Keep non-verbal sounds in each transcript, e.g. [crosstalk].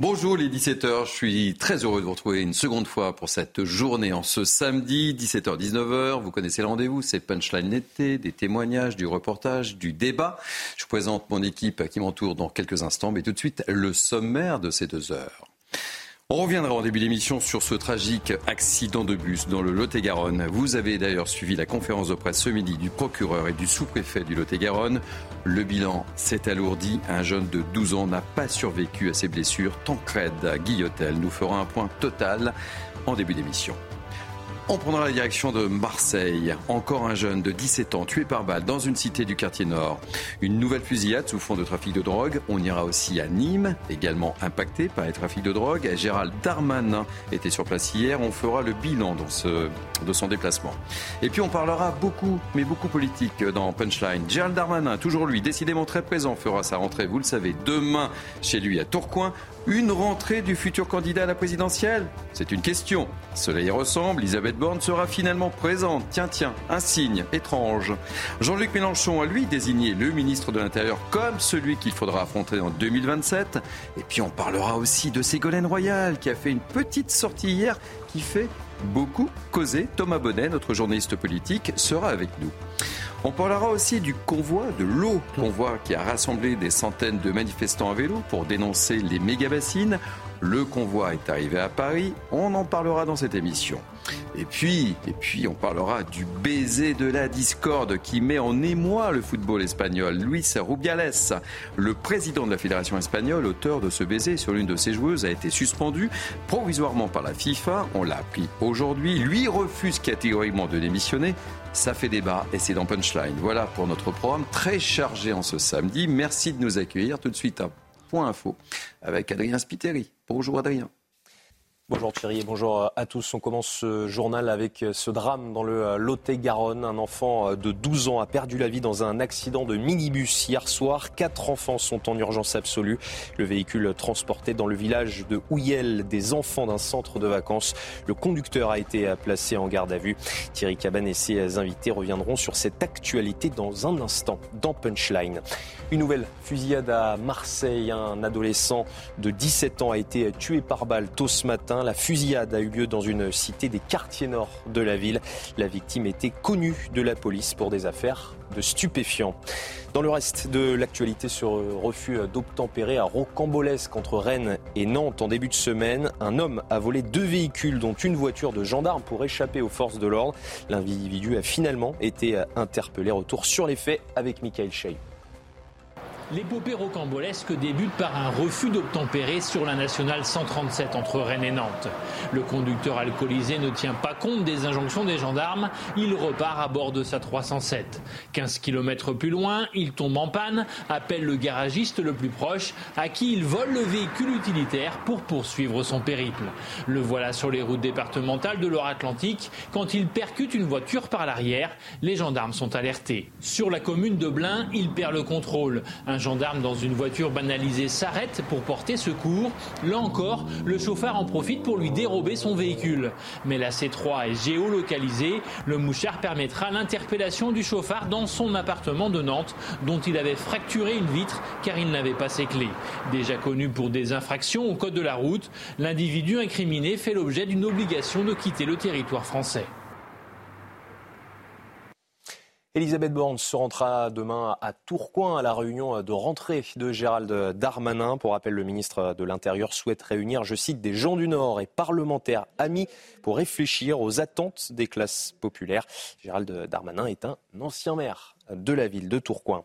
Bonjour les 17h, je suis très heureux de vous retrouver une seconde fois pour cette journée en ce samedi, 17h-19h. Vous connaissez le rendez-vous, c'est Punchline l'été, des témoignages, du reportage, du débat. Je vous présente mon équipe qui m'entoure dans quelques instants, mais tout de suite le sommaire de ces deux heures. On reviendra en début d'émission sur ce tragique accident de bus dans le Lot-et-Garonne. Vous avez d'ailleurs suivi la conférence de presse ce midi du procureur et du sous-préfet du Lot-et-Garonne. Le bilan s'est alourdi. Un jeune de 12 ans n'a pas survécu à ses blessures. Tancred Guillotel nous fera un point total en début d'émission. On prendra la direction de Marseille. Encore un jeune de 17 ans tué par balle dans une cité du quartier nord. Une nouvelle fusillade sous fond de trafic de drogue. On ira aussi à Nîmes, également impacté par les trafics de drogue. Gérald Darmanin était sur place hier. On fera le bilan de son déplacement. Et puis on parlera beaucoup, mais beaucoup politique dans Punchline. Gérald Darmanin, toujours lui, décidément très présent, fera sa rentrée, vous le savez, demain chez lui à Tourcoing. Une rentrée du futur candidat à la présidentielle? C'est une question. Cela y ressemble. Borne sera finalement présente. Tiens, tiens, un signe étrange. Jean-Luc Mélenchon a lui désigné le ministre de l'Intérieur comme celui qu'il faudra affronter en 2027. Et puis on parlera aussi de Ségolène Royal qui a fait une petite sortie hier qui fait beaucoup causer. Thomas Bonnet, notre journaliste politique, sera avec nous. On parlera aussi du convoi de l'eau, convoi qui a rassemblé des centaines de manifestants à vélo pour dénoncer les méga-bassines. Le convoi est arrivé à Paris, on en parlera dans cette émission. Et puis, et puis, on parlera du baiser de la discorde qui met en émoi le football espagnol. Luis Rubiales, le président de la fédération espagnole, auteur de ce baiser sur l'une de ses joueuses, a été suspendu provisoirement par la FIFA. On l'a appris aujourd'hui. Lui refuse catégoriquement de démissionner. Ça fait débat et c'est dans Punchline. Voilà pour notre programme très chargé en ce samedi. Merci de nous accueillir. Tout de suite un point info avec Adrien Spiteri. Bonjour Adrien. Bonjour Thierry et bonjour à tous. On commence ce journal avec ce drame dans le Lot-et-Garonne. Un enfant de 12 ans a perdu la vie dans un accident de minibus hier soir. Quatre enfants sont en urgence absolue. Le véhicule transportait dans le village de Houillel des enfants d'un centre de vacances. Le conducteur a été placé en garde à vue. Thierry Cabane et ses invités reviendront sur cette actualité dans un instant dans Punchline. Une nouvelle fusillade à Marseille. Un adolescent de 17 ans a été tué par balle tôt ce matin. La fusillade a eu lieu dans une cité des quartiers nord de la ville. La victime était connue de la police pour des affaires de stupéfiants. Dans le reste de l'actualité, ce refus d'obtempérer à rocambolesque entre Rennes et Nantes en début de semaine, un homme a volé deux véhicules, dont une voiture de gendarme pour échapper aux forces de l'ordre. L'individu a finalement été interpellé. Retour sur les faits avec Michael Shea. L'épopée rocambolesque débute par un refus d'obtempérer sur la nationale 137 entre Rennes et Nantes. Le conducteur alcoolisé ne tient pas compte des injonctions des gendarmes, il repart à bord de sa 307. 15 km plus loin, il tombe en panne, appelle le garagiste le plus proche, à qui il vole le véhicule utilitaire pour poursuivre son périple. Le voilà sur les routes départementales de Loire-Atlantique quand il percute une voiture par l'arrière. Les gendarmes sont alertés. Sur la commune de Blain, il perd le contrôle. Gendarme dans une voiture banalisée s'arrête pour porter secours. Là encore, le chauffeur en profite pour lui dérober son véhicule. Mais la C3 est géolocalisée. Le mouchard permettra l'interpellation du chauffard dans son appartement de Nantes, dont il avait fracturé une vitre car il n'avait pas ses clés. Déjà connu pour des infractions au code de la route, l'individu incriminé fait l'objet d'une obligation de quitter le territoire français. Elisabeth Borne se rentrera demain à Tourcoing à la réunion de rentrée de Gérald Darmanin. Pour rappel, le ministre de l'Intérieur souhaite réunir, je cite, des gens du Nord et parlementaires amis pour réfléchir aux attentes des classes populaires. Gérald Darmanin est un ancien maire de la ville de Tourcoing.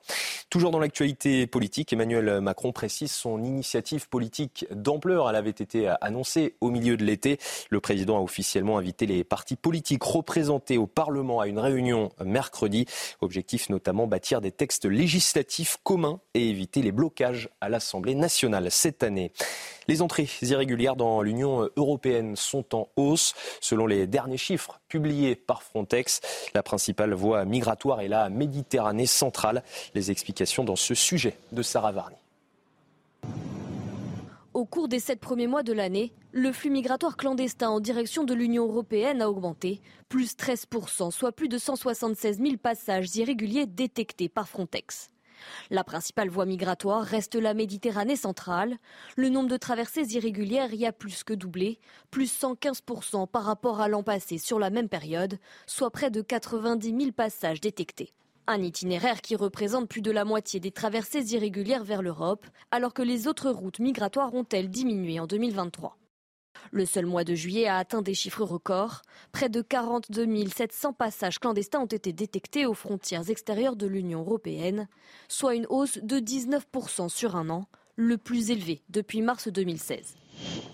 Toujours dans l'actualité politique, Emmanuel Macron précise son initiative politique d'ampleur. Elle avait été annoncée au milieu de l'été. Le président a officiellement invité les partis politiques représentés au Parlement à une réunion mercredi. Objectif notamment bâtir des textes législatifs communs et éviter les blocages à l'Assemblée nationale cette année. Les entrées irrégulières dans l'Union européenne sont en hausse. Selon les derniers chiffres publiés par Frontex, la principale voie migratoire est la Méditerranée centrale. Les explications dans ce sujet de Sarah Varny. Au cours des sept premiers mois de l'année, le flux migratoire clandestin en direction de l'Union européenne a augmenté, plus 13%, soit plus de 176 000 passages irréguliers détectés par Frontex. La principale voie migratoire reste la Méditerranée centrale. Le nombre de traversées irrégulières y a plus que doublé, plus 115% par rapport à l'an passé sur la même période, soit près de 90 000 passages détectés. Un itinéraire qui représente plus de la moitié des traversées irrégulières vers l'Europe, alors que les autres routes migratoires ont-elles diminué en 2023. Le seul mois de juillet a atteint des chiffres records. Près de 42 700 passages clandestins ont été détectés aux frontières extérieures de l'Union européenne, soit une hausse de 19% sur un an, le plus élevé depuis mars 2016.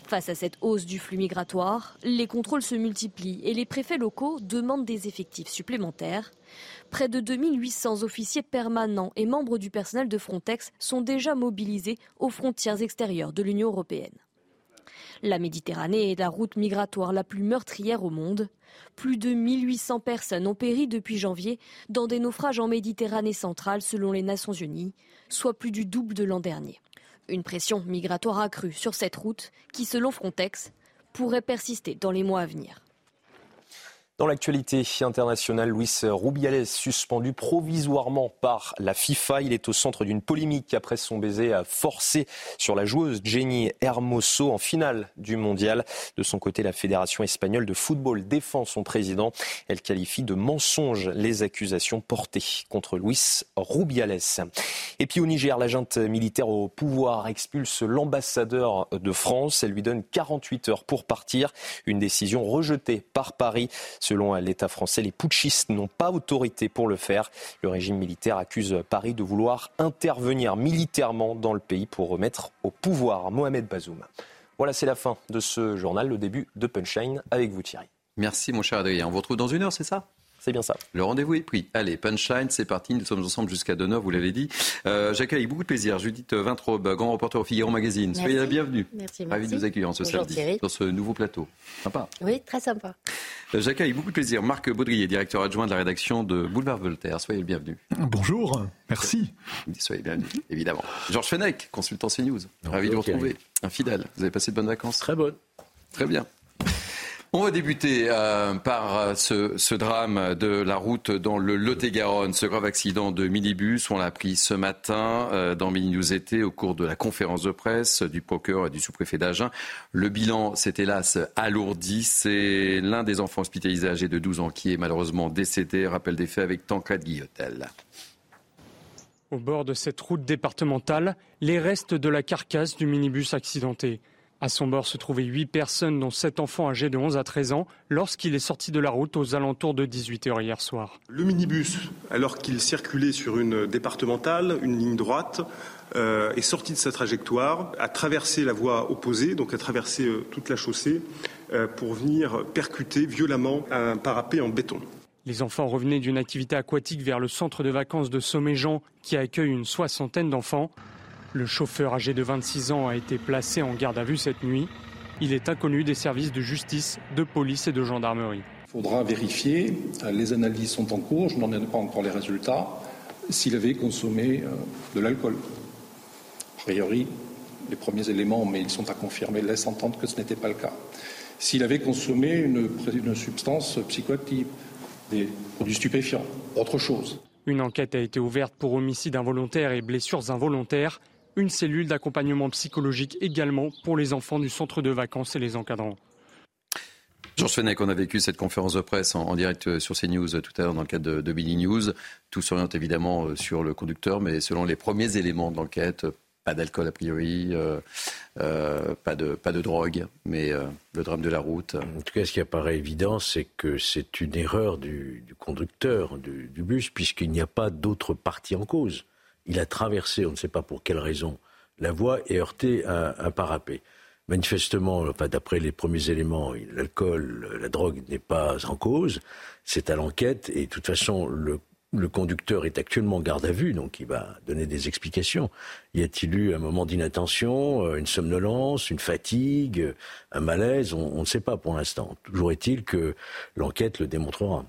Face à cette hausse du flux migratoire, les contrôles se multiplient et les préfets locaux demandent des effectifs supplémentaires. Près de 2800 officiers permanents et membres du personnel de Frontex sont déjà mobilisés aux frontières extérieures de l'Union européenne. La Méditerranée est la route migratoire la plus meurtrière au monde. Plus de 1800 personnes ont péri depuis janvier dans des naufrages en Méditerranée centrale selon les Nations Unies, soit plus du double de l'an dernier. Une pression migratoire accrue sur cette route qui, selon Frontex, pourrait persister dans les mois à venir. Dans l'actualité internationale, Luis Rubiales suspendu provisoirement par la FIFA. Il est au centre d'une polémique après son baiser forcé sur la joueuse Jenny Hermoso en finale du mondial. De son côté, la Fédération espagnole de football défend son président. Elle qualifie de mensonges les accusations portées contre Luis Rubiales. Et puis au Niger, la junte militaire au pouvoir expulse l'ambassadeur de France. Elle lui donne 48 heures pour partir. Une décision rejetée par Paris. Selon l'État français, les putschistes n'ont pas autorité pour le faire. Le régime militaire accuse Paris de vouloir intervenir militairement dans le pays pour remettre au pouvoir Mohamed Bazoum. Voilà, c'est la fin de ce journal, le début de Punchline avec vous Thierry. Merci mon cher Adrien. On vous retrouve dans une heure, c'est ça? C'est bien ça. Le rendez-vous est pris. Allez, punchline, c'est parti. Nous sommes ensemble jusqu'à 2 vous l'avez dit. Euh, J'accueille avec beaucoup de plaisir Judith Vintraube, grand reporter au Figaro Magazine. Soyez la bienvenue. Merci, Ravi de vous accueillir en ce samedi sur ce nouveau plateau. Sympa. Oui, très sympa. Euh, j'accueille avec beaucoup de plaisir Marc Baudrier, directeur adjoint de la rédaction de Boulevard Voltaire. Soyez le bienvenu. Bonjour, merci. Soyez le bienvenu, évidemment. Georges Fenech, consultant CNews. Ravi de vous retrouver. Un fidèle. Vous avez passé de bonnes vacances? Très bonnes. Très bien. On va débuter euh, par euh, ce, drame de la route dans le Lot-et-Garonne, ce grave accident de minibus. On l'a appris ce matin euh, dans Mini News au cours de la conférence de presse du procureur et du sous-préfet d'Agen. Le bilan s'est hélas alourdi. C'est l'un des enfants hospitalisés âgés de 12 ans qui est malheureusement décédé. Rappel des faits avec Tancred Guillotel. Au bord de cette route départementale, les restes de la carcasse du minibus accidenté. À son bord se trouvaient huit personnes, dont sept enfants âgés de 11 à 13 ans, lorsqu'il est sorti de la route aux alentours de 18h hier soir. Le minibus, alors qu'il circulait sur une départementale, une ligne droite, euh, est sorti de sa trajectoire, a traversé la voie opposée, donc a traversé euh, toute la chaussée, euh, pour venir percuter violemment un parapet en béton. Les enfants revenaient d'une activité aquatique vers le centre de vacances de Somméjean, qui accueille une soixantaine d'enfants. Le chauffeur âgé de 26 ans a été placé en garde à vue cette nuit. Il est inconnu des services de justice, de police et de gendarmerie. Il faudra vérifier, les analyses sont en cours, je n'en ai pas encore les résultats, s'il avait consommé euh, de l'alcool. A priori, les premiers éléments, mais ils sont à confirmer, laissent entendre que ce n'était pas le cas. S'il avait consommé une, une substance psychoactive, des produits stupéfiants, autre chose. Une enquête a été ouverte pour homicide involontaire et blessures involontaires une cellule d'accompagnement psychologique également pour les enfants du centre de vacances et les encadrants. Georges Fenech, on a vécu cette conférence de presse en, direct euh, sur CNews euh, tout à l'heure dans le cadre de, de Billy News. Tout s'oriente évidemment euh, sur le conducteur, mais selon les premiers éléments de l'enquête, pas d'alcool a priori, pas, de, pas de drogue, mais le drame de la route. En tout cas, ce qui apparaît évident, c'est que c'est une erreur du, conducteur du, du bus, puisqu'il n'y a pas d'autre partie en cause il a traversé, on ne sait pas pour quelle raison, la voie et heurté un, parapet. Manifestement, d'après les premiers éléments, l'alcool, la drogue n'est pas en cause. C'est à l'enquête et de toute façon, le, conducteur est actuellement garde à vue, donc il va donner des explications. Y a-t-il eu un moment d'inattention, euh, une somnolence, une fatigue, un malaise? On, ne sait pas pour l'instant. Toujours est-il que l'enquête le démontrera.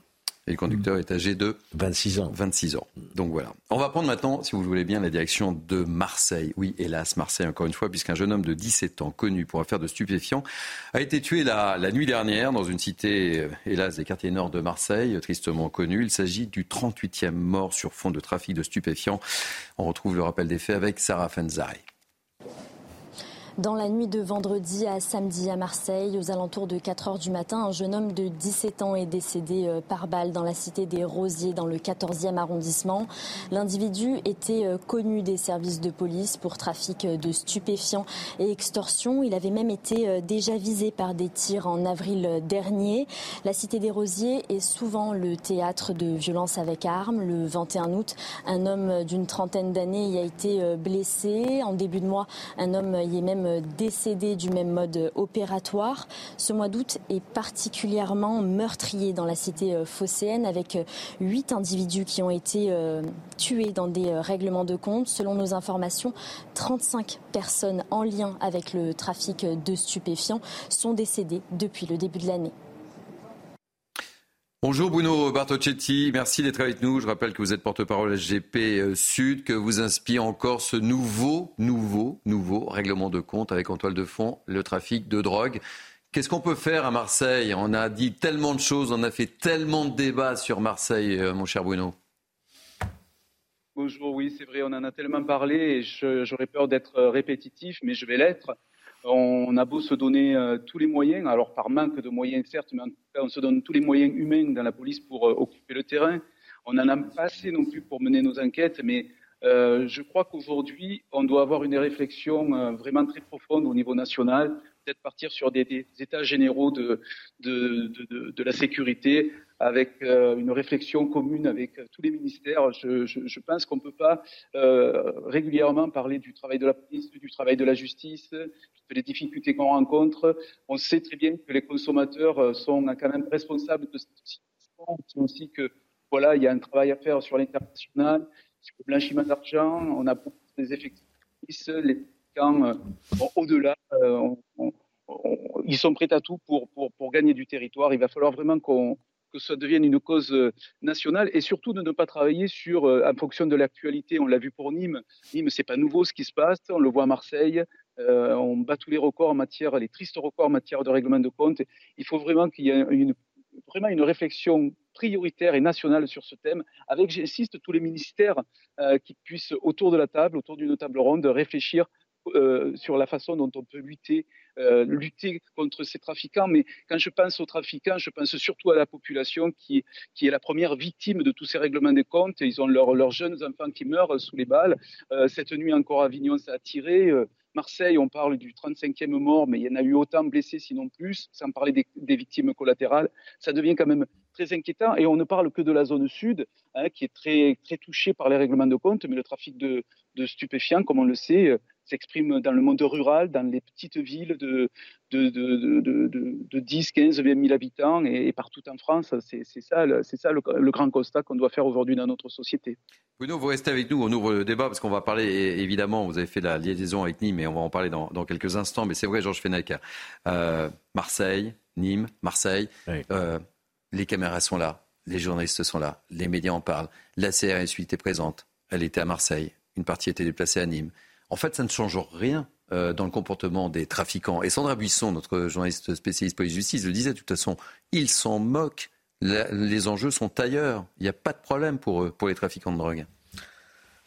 Et le conducteur est âgé de 26 ans. 26 ans. Donc voilà. On va prendre maintenant, si vous voulez bien, la direction de Marseille. Oui, hélas, Marseille encore une fois, puisqu'un jeune homme de 17 ans, connu pour affaire de stupéfiants, a été tué la, la nuit dernière dans une cité, euh, hélas, des quartiers nord de Marseille, tristement connu. Il s'agit du 38e mort sur fond de trafic de stupéfiants. On retrouve le rappel des faits avec Sarah Fenzari. Dans la nuit de vendredi à samedi à Marseille, aux alentours de 4 heures du matin, un jeune homme de 17 ans est décédé euh, par balle dans la cité des Rosiers, dans le 14e arrondissement. L'individu était euh, connu des services de police pour trafic de stupéfiants et extorsion. Il avait même été euh, déjà visé par des tirs en avril dernier. La cité des Rosiers est souvent le théâtre de violences avec armes. Le 21 août, un homme d'une trentaine d'années y a été blessé. En début de mois, un homme y est même décédés du même mode opératoire. Ce mois d'août est particulièrement meurtrier dans la cité euh, phocéenne avec euh, huit individus qui ont été euh, tués dans des règlements de compte. Selon nos informations, 35 personnes en lien avec le trafic de stupéfiants sont décédées depuis le début de l'année. Bonjour Bruno Bartocchetti, merci d'être avec nous. Je rappelle que vous êtes porte-parole SGP euh, Sud, que vous inspire encore ce nouveau, nouveau, nouveau règlement de compte avec en toile de fond le trafic de drogue. Qu'est-ce qu'on peut faire à Marseille? On a dit tellement de choses, on a fait tellement de débats sur Marseille, euh, mon cher Bruno. Bonjour, oui, c'est vrai, on en a tellement parlé et j'aurais peur d'être euh, répétitif, mais je vais l'être. On a beau se donner euh, tous les moyens, alors par manque de moyens certes, mais en tout cas on se donne tous les moyens humains dans la police pour euh, occuper le terrain. On n'en a pas assez non plus pour mener nos enquêtes, mais euh, je crois qu'aujourd'hui on doit avoir une réflexion vraiment très profonde au niveau national peut-être partir sur des, états généraux de, de, la sécurité avec euh, une réflexion commune avec tous les ministères. Je, pense qu'on ne peut pas euh, régulièrement parler du travail de la police, du travail de la justice, des difficultés qu'on rencontre. On sait très bien que les consommateurs euh, sont quand même responsables de cette situation. On sait aussi que voilà, il y a un travail à faire sur l'international, sur le blanchiment d'argent. On a beaucoup des effectifs, les euh, au-delà, euh, ils sont prêts à tout pour, gagner du territoire. Il va falloir vraiment qu'on que ça devienne une cause euh, nationale et surtout de ne pas travailler sur en fonction de l'actualité. On l'a vu pour Nîmes. Nîmes, c'est pas nouveau ce qui se passe. On le voit à Marseille. on bat tous les records en matière, les tristes records en matière de règlement de compte. Il faut vraiment qu'il y ait une, vraiment une réflexion prioritaire et nationale sur ce thème, avec, j'insiste, tous les ministères qui puissent, autour de la table, autour d'une table ronde, réfléchir euh, sur la façon dont on peut lutter, euh, lutter contre ces trafiquants. Mais quand je pense aux trafiquants, je pense surtout à la population qui, qui est la première victime de tous ces règlements des comptes. Ils ont leurs jeunes enfants qui meurent sous les balles. Euh, cette nuit encore, à Avignon, ça a tiré. Marseille, on parle du 35e mort, mais il y en a eu autant blessés, sinon plus, sans parler des, victimes collatérales. Ça devient quand même très inquiétant. Et on ne parle que de la zone sud, hein, qui est très, très touchée par les règlements de compte, mais le trafic de, de stupéfiants, comme on le sait, s'exprime dans le monde rural, dans les petites villes de, de, de, de 10, 15, 20 000 habitants et, partout en France. C'est ça, c'est ça le, grand constat qu'on doit faire aujourd'hui dans notre société. Bruno, vous restez avec nous, on ouvre le débat parce qu'on va parler, évidemment, vous avez fait la liaison avec Nîmes et on va en parler dans, quelques instants, mais c'est vrai, Georges Fenech, euh, Marseille, Nîmes, Marseille, euh, les caméras sont là, les journalistes sont là, les médias en parlent, la CRS 8 est présente, elle était à Marseille, une partie était déplacée à Nîmes. En fait, ça ne change rien euh, dans le comportement des trafiquants. Et Sandra Buisson, notre journaliste spécialiste police-justice, le disait de toute façon, ils s'en moquent. les enjeux sont ailleurs. Il n'y a pas de problème pour eux, pour les trafiquants de drogue.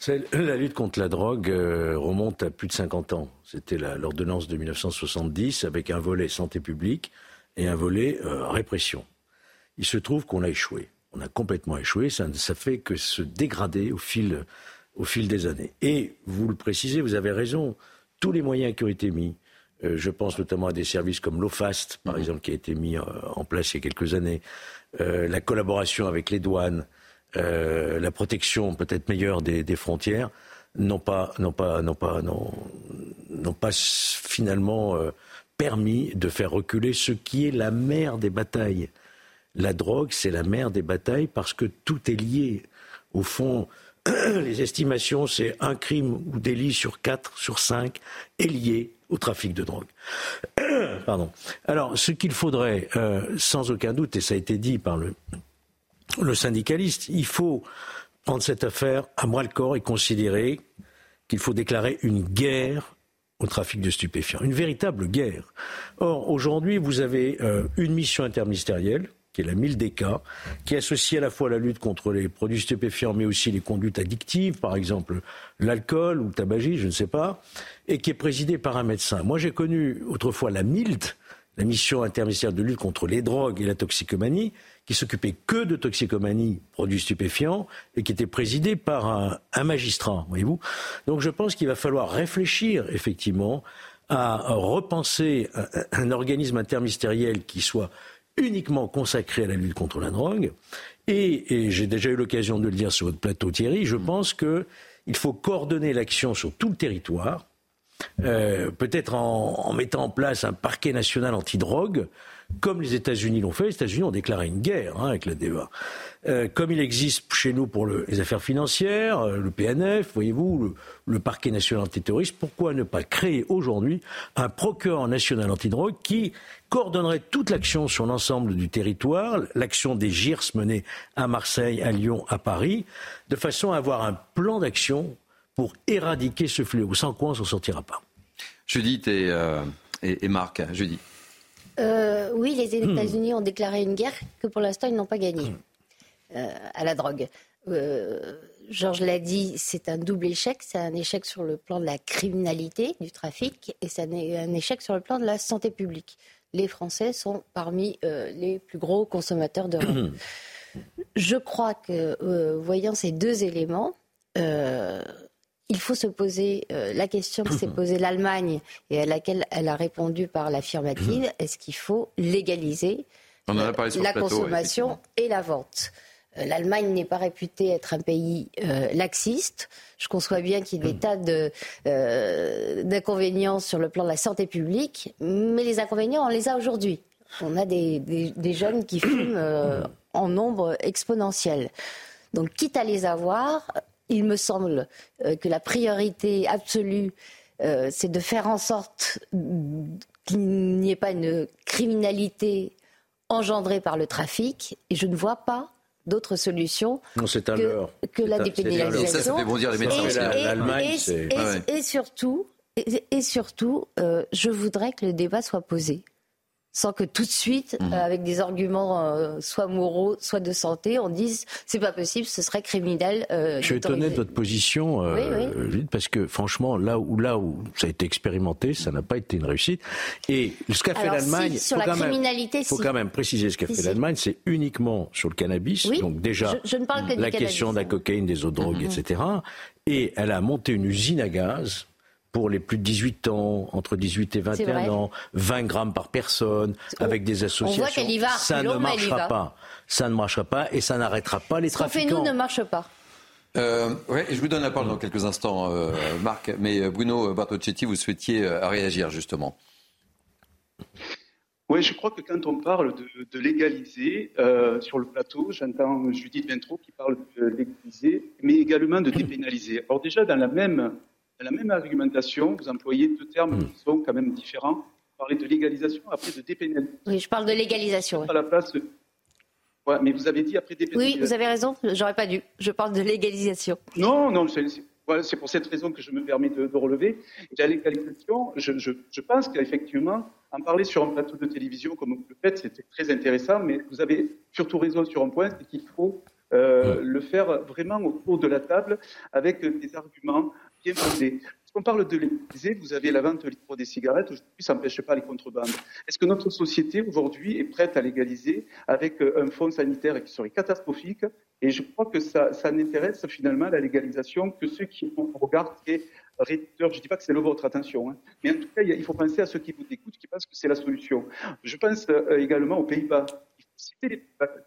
La lutte contre la drogue euh, remonte à plus de 50 ans. C'était l'ordonnance de 1970 avec un volet santé publique et un volet euh, répression. Il se trouve qu'on a échoué. On a complètement échoué. Ça ne fait que se dégrader au fil au fil des années. Et vous le précisez, vous avez raison, tous les moyens qui ont été mis, euh, je pense notamment à des services comme l'OFAST, par mhm. exemple, qui a été mis euh, en place il y a quelques années, euh, la collaboration avec les douanes, la protection peut-être meilleure des, frontières, n'ont pas, n'ont pas, n'ont pas, n'ont pas finalement permis de faire reculer ce qui est la mère des batailles. La drogue, c'est la mère des batailles parce que tout est lié. Au fond, [clears throat] les estimations, c'est un crime ou délit sur quatre, sur cinq est lié au trafic de drogue. [clears throat] Pardon. Alors, ce qu'il faudrait, euh, sans aucun doute, et ça a été dit par le, syndicaliste. Il faut prendre cette affaire à bras le corps et considérer qu'il faut déclarer une guerre au trafic de stupéfiants, une véritable guerre. Or, aujourd'hui, vous avez euh, une mission interministérielle qui est la MILDECA, qui associe à la fois la lutte contre les produits stupéfiants, mais aussi les conduites addictives, par exemple l'alcool ou le tabagisme, je ne sais pas, et qui est présidée par un médecin. Moi, j'ai connu autrefois la MILD, la mission interministérielle de lutte contre les drogues et la toxicomanie, qui s'occupait que de toxicomanie, produits stupéfiants, et qui était présidée par un, magistrat, voyez-vous. Donc je pense qu'il va falloir réfléchir, effectivement, à repenser un organisme interministériel qui soit uniquement consacré à la lutte contre la drogue. Et, j'ai déjà eu l'occasion de le dire sur votre plateau, Thierry, je pense qu'il faut coordonner l'action sur tout le territoire, euh, peut-être en, en, mettant en place un parquet national antidrogue, comme les États-Unis l'ont fait. Les États-Unis ont déclaré une guerre hein, avec la DEA. Euh, comme il existe chez nous pour le, les affaires financières, euh, le PNF, voyez-vous, le, parquet national antiterroriste, pourquoi ne pas créer aujourd'hui un procureur national antidrogue qui coordonnerait toute l'action sur l'ensemble du territoire, l'action des GIRS menée à Marseille, à Lyon, à Paris, de façon à avoir un plan d'action pour éradiquer ce fléau, sans quoi on ne s'en sortira pas. Judith et, euh, et, et Marc, Judith. Euh, oui, les États-Unis mmh. ont déclaré une guerre que pour l'instant ils n'ont pas gagnée euh, à la drogue. Euh, Georges l'a dit, c'est un double échec. C'est un échec sur le plan de la criminalité, du trafic, et c'est un échec sur le plan de la santé publique. Les Français sont parmi les plus gros consommateurs de Je crois que, voyant ces deux éléments, euh, il faut se poser euh, la question [coughs] que s'est posée l'Allemagne et à laquelle elle a répondu par l'affirmative [coughs] est-ce qu'il faut légaliser On en a parlé sur la plateau, consommation et la vente? Euh, L'Allemagne n'est pas réputée être un pays euh, laxiste. Je conçois bien qu'il y ait des [coughs] tas de, euh, d'inconvénients sur le plan de la santé publique, mais les inconvénients, on les a aujourd'hui. On a des, des, des jeunes qui fument euh, en nombre exponentiel. Donc, quitte à les avoir, il me semble euh, que la priorité absolue, euh, c'est de faire en sorte qu'il n'y ait pas une criminalité engendrée par le trafic. Et je ne vois pas d'autres solutions non, c'est à que, la dépénalisation. Ça, ça fait bondir les médecins. Et, et, L'Allemagne, et, c'est- et- Ouais. et surtout, et, et surtout euh, je voudrais que le débat soit posé. Sans que tout de suite, Mhm. euh, avec des arguments euh, soit moraux, soit de santé, on dise c'est pas possible, ce serait criminel. euh, Je suis étonné de votre position, Oui, parce que franchement, là où, là où ça a été expérimenté, ça n'a pas été une réussite. Et ce qu'a fait l'Allemagne, si, sur faut la quand même- criminalité, faut si. quand même préciser ce qu'a Si, fait l'Allemagne, c'est uniquement sur le cannabis. Oui, Donc déjà, je- je ne parle que la cannabis, question de la cocaïne, des autres drogues, Mhm. etc. Et elle a monté une usine à gaz pour les plus de 18 ans, entre 18 et C'est 21 vrai. ans, 20 grammes par personne, On- avec des associations. qu'elle y va Ça ne marchera va. pas. Ça ne marchera pas et ça n'arrêtera pas les Ce qu'on fait trafiquants. nous ne marche pas. Euh, ouais, je vous donne la parole dans quelques instants, euh, Marc. Mais euh, Bruno Bartocchetti, vous souhaitiez euh, réagir justement. Oui, je crois que quand on parle de, de légaliser euh, sur le plateau, j'entends Judith Ventro qui parle de légaliser, mais également de dépénaliser. Alors déjà, dans la même, la même argumentation, vous employez deux termes qui sont quand même différents. Vous parlez de légalisation, après de dépénalisation. Oui, je parle de légalisation. oui. À la place, ouais, mais vous avez dit après Oui, dépénalisation. vous avez raison, j'aurais pas dû. Je parle de légalisation. Non, non, c'est c'est- voilà, c'est pour cette raison que je me permets de, de relever. La légalisation, je, je, je pense qu'effectivement, en parler sur un plateau de télévision comme vous le faites, c'était très intéressant, mais vous avez surtout raison sur un point, c'est qu'il faut euh, le faire vraiment autour de la table avec des arguments bien. Lorsqu'on parle de légaliser, vous avez la vente libre des cigarettes, aujourd'hui, ça n'empêche pas les contrebandes. Est-ce que notre société aujourd'hui est prête à légaliser avec euh, un fonds sanitaire qui serait catastrophique? Et je crois que ça, ça n'intéresse finalement la légalisation que ceux qui un regard très. Je ne dis pas que c'est le vôtre, attention. Hein. Mais en tout cas, il faut penser à ceux qui vous écoutent, qui pensent que c'est la solution. Je pense euh, également aux Pays-Bas.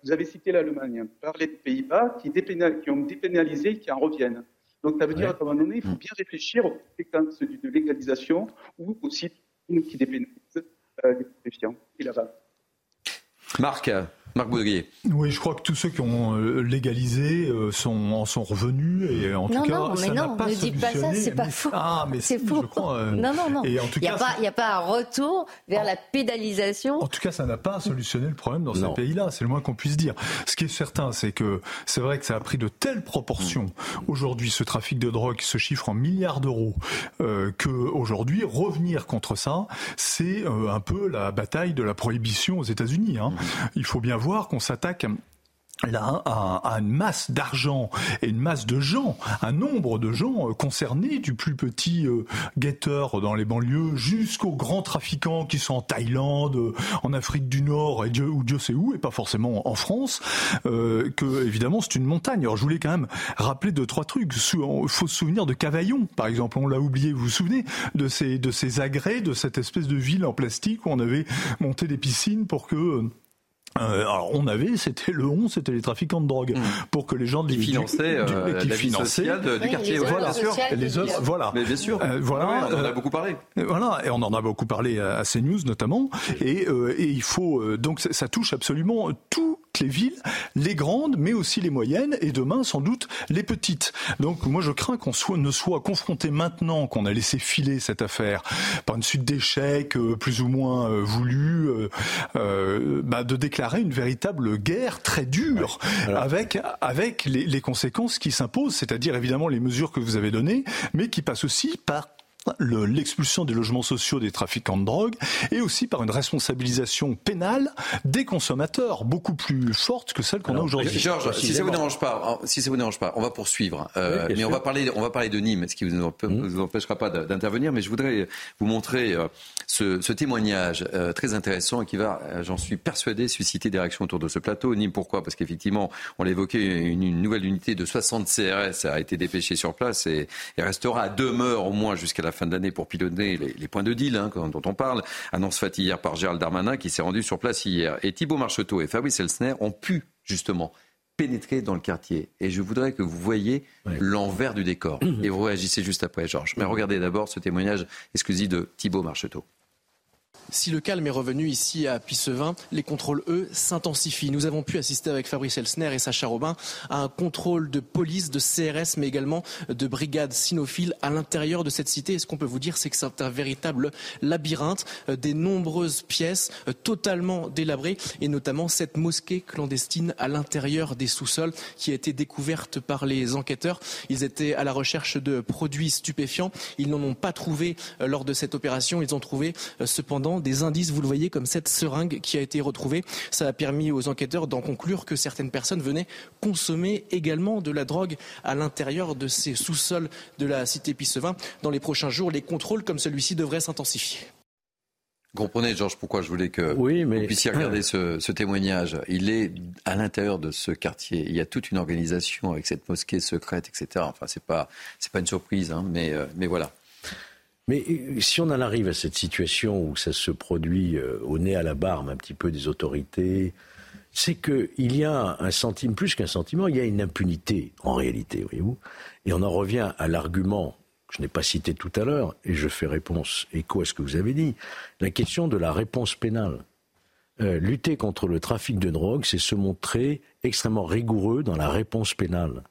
Vous avez cité l'Allemagne. Parlez des Pays-Bas qui, qui ont dépénalisé et qui en reviennent. Donc ça veut dire Ouais. qu'à un moment donné, il faut bien réfléchir aux conséquences d'une légalisation ou aussi qui dépénalise euh, les stupéfiants et la vente. Marc, Marc Baudrier. Oui, je crois que tous ceux qui ont euh, légalisé euh, sont, en sont revenus et en tout cas, non, mais ça non, pas ne dites pas ça, c'est pas faux. Ah, mais c'est faux. Crois, non, non, non. Et en tout il n'y a, cas, a, pas un retour vers la pédalisation. En tout cas, ça n'a pas solutionné le problème dans ces pays-là. C'est le moins qu'on puisse dire. Ce qui est certain, c'est que c'est vrai que ça a pris de telles proportions. Aujourd'hui, ce trafic de drogue se chiffre en milliards d'euros. Euh, que aujourd'hui, revenir contre ça, c'est euh, un peu la bataille de la prohibition aux États-Unis. Hein. Il faut bien voir qu'on s'attaque là à, une masse d'argent et une masse de gens, un nombre de gens euh, concernés, du plus petit euh, guetteur dans les banlieues jusqu'aux grands trafiquants qui sont en Thaïlande, euh, en Afrique du Nord et Dieu, ou Dieu sait où, et pas forcément en France, que évidemment c'est une montagne. Alors je voulais quand même rappeler deux trois trucs. Il faut se souvenir de Cavaillon, par exemple, on l'a oublié. Vous vous souvenez de ces de ces agrès, de cette espèce de ville en plastique où on avait monté des piscines pour que euh, alors on avait, c'était le 11, c'était les trafiquants de drogue, mmh. pour que les gens qui finançaient, euh, qui la finançaient. de, du quartier, les voilà, sûr, les œuvres, voilà, mais bien sûr, euh, voilà, on en a beaucoup parlé, voilà, et on en a beaucoup parlé à, CNews notamment, et, et il faut donc ça touche absolument tout les villes, les grandes, mais aussi les moyennes, et demain sans doute les petites. Donc moi je crains qu'on soit, ne soit confronté maintenant qu'on a laissé filer cette affaire par une suite d'échecs euh, plus ou moins euh, voulus, euh, bah, de déclarer une véritable guerre très dure avec avec les, les conséquences qui s'imposent, c'est-à-dire évidemment les mesures que vous avez données, mais qui passent aussi par l'expulsion des logements sociaux des trafiquants de drogue et aussi par une responsabilisation pénale des consommateurs beaucoup plus forte que celle qu'on a aujourd'hui. Georges, si ça vous dérange pas, si ça vous dérange pas, on va poursuivre. Euh, mais on va parler, on va parler de Nîmes, ce qui vous, mmh. vous empêchera pas d'intervenir. Mais je voudrais vous montrer euh, ce, ce, témoignage euh, très intéressant qui va, j'en suis persuadé, susciter des réactions autour de ce plateau. Nîmes, pourquoi? Parce qu'effectivement, on l'évoquait, une, une, nouvelle unité de 60 CRS a été dépêchée sur place et, et restera à demeure au moins jusqu'à la fin de l'année pour piloter les, points de deal hein, dont on parle. Annonce faite hier par Gérald Darmanin qui s'est rendu sur place hier. Et Thibault Marcheteau et Fabrice Elsner ont pu justement pénétrer dans le quartier. Et je voudrais que vous voyez l'envers du décor. [clears throat] Et vous réagissez juste après, Georges. Mais regardez d'abord ce témoignage exclusif de Thibault Marcheteau. Si le calme est revenu ici à Pissevin, les contrôles, eux, s'intensifient. Nous avons pu assister avec Fabrice Elsner et Sacha Robin à un contrôle de police, de CRS, mais également de brigades cynophiles à l'intérieur de cette cité. Et ce qu'on peut vous dire, c'est que c'est un véritable labyrinthe, euh, des nombreuses pièces euh, totalement délabrées, et notamment cette mosquée clandestine à l'intérieur des sous-sols qui a été découverte par les enquêteurs. Ils étaient à la recherche de produits stupéfiants. Ils n'en ont pas trouvé euh, lors de cette opération. Ils ont trouvé cependant des indices, vous le voyez, comme cette seringue qui a été retrouvée. Ça a permis aux enquêteurs d'en conclure que certaines personnes venaient consommer également de la drogue à l'intérieur de ces sous-sols de la cité Pissevin. Dans les prochains jours, les contrôles comme celui-ci devraient s'intensifier. Comprenez, Georges, pourquoi je voulais que vous puissiez regarder ce, témoignage. Il est à l'intérieur de ce quartier. Il y a toute une organisation avec cette mosquée secrète, etc. Enfin, c'est pas, c'est pas une surprise, hein, mais, euh, mais voilà. Mais euh, si on en arrive à cette situation où ça se produit euh, au nez à la barbe un petit peu des autorités, c'est qu'il y a un sentiment, plus qu'un sentiment, il y a une impunité en réalité, voyez-vous. Et on en revient à l'argument que je n'ai pas cité tout à l'heure, et je fais réponse écho à ce que vous avez dit, la question de la réponse pénale. Euh, lutter contre le trafic de drogue, c'est se montrer extrêmement rigoureux dans la réponse pénale.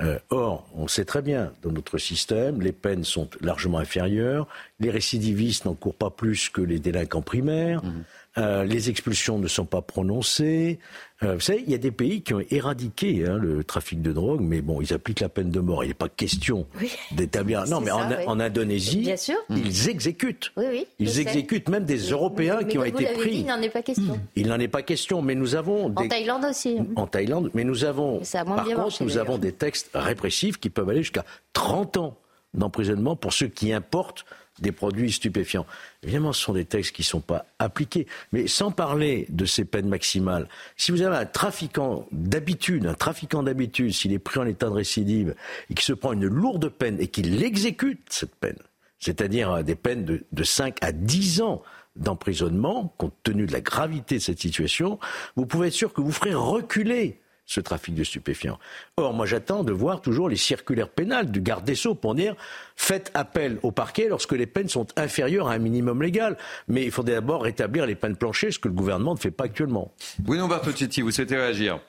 Euh, or, on sait très bien, dans notre système, les peines sont largement inférieures, les récidivistes n'encourent pas plus que les délinquants primaires, mmh. Euh, les expulsions ne sont pas prononcées, euh, vous savez, il y a des pays qui ont éradiqué hein, le trafic de drogue, mais bon, ils appliquent la peine de mort. Il n'est pas question d'établir. [laughs] Non, mais en, Indonésie, ils exécutent. ils exécutent même des Européens qui ont été pris. il n'en est pas question. [clears throat] Il n'en est pas question, mais nous avons. En Thaïlande aussi. En Thaïlande, mais nous avons. par contre, nous avons des textes répressifs qui peuvent aller jusqu'à 30 ans d'emprisonnement pour ceux qui importent des produits stupéfiants. Évidemment, ce sont des textes qui ne sont pas appliqués. Mais sans parler de ces peines maximales, si vous avez un trafiquant d'habitude, un trafiquant d'habitude, s'il est pris en état de récidive et qui se prend une lourde peine et qu'il exécute cette peine, c'est-à-dire des peines de, de 5 à 10 ans d'emprisonnement, compte tenu de la gravité de cette situation, vous pouvez être sûr que vous ferez reculer ce trafic de stupéfiants. Or, moi, j'attends de voir toujours les circulaires pénales du garde des Sceaux pour dire faites appel au parquet lorsque les peines sont inférieures à un minimum légal. Mais il faudrait d'abord rétablir les peines planchées, ce que le gouvernement ne fait pas actuellement. Bruno Bartocchetti, vous souhaitez réagir?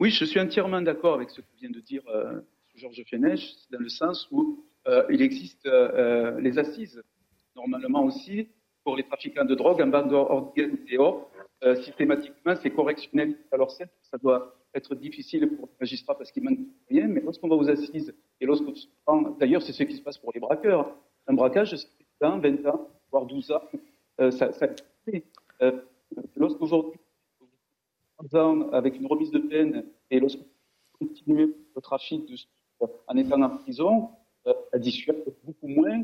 Oui, je suis entièrement d'accord avec ce que vient de dire euh, Georges Fenech, dans le sens où euh, il existe euh, les assises, normalement aussi, pour les trafiquants de drogue en bande organisée. Or, systématiquement, c'est correctionnel. Alors certes, ça doit être difficile pour les magistrats parce qu'il manque de moyens, mais lorsqu'on va aux assises et lorsqu'on se prend, d'ailleurs, c'est ce qui se passe pour les braqueurs. Un braquage, c'est 20 ans, voire 12 ans. Euh, ça, ça euh, Lorsqu'aujourd'hui, avec une remise de peine et lorsqu'on continue le trafic de, en étant en prison, euh, ça dissuade beaucoup moins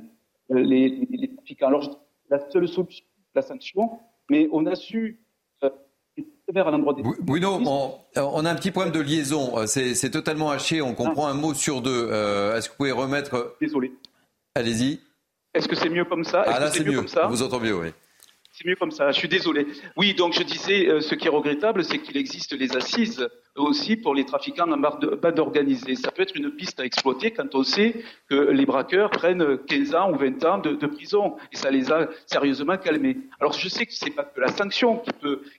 euh, les, les, trafiquants. Alors, la seule solution, la sanction, mais on a su Bruno, on, a un petit problème de liaison. C'est totalement haché. On comprend ah. un mot sur deux. Euh, est-ce que vous pouvez remettre. Désolé. Allez-y. Est-ce que c'est mieux comme ça? Ah là, c'est mieux. Comme ça? Vous entend mieux, oui. C'est mieux comme ça. Je suis désolé. Oui, donc je disais, euh, ce qui est regrettable, c'est qu'il existe les assises aussi pour les trafiquants en bande organisée. Ça peut être une piste à exploiter quand on sait que les braqueurs prennent 15 ans ou 20 ans de, prison et ça les a sérieusement calmés. Alors je sais que c'est pas que la sanction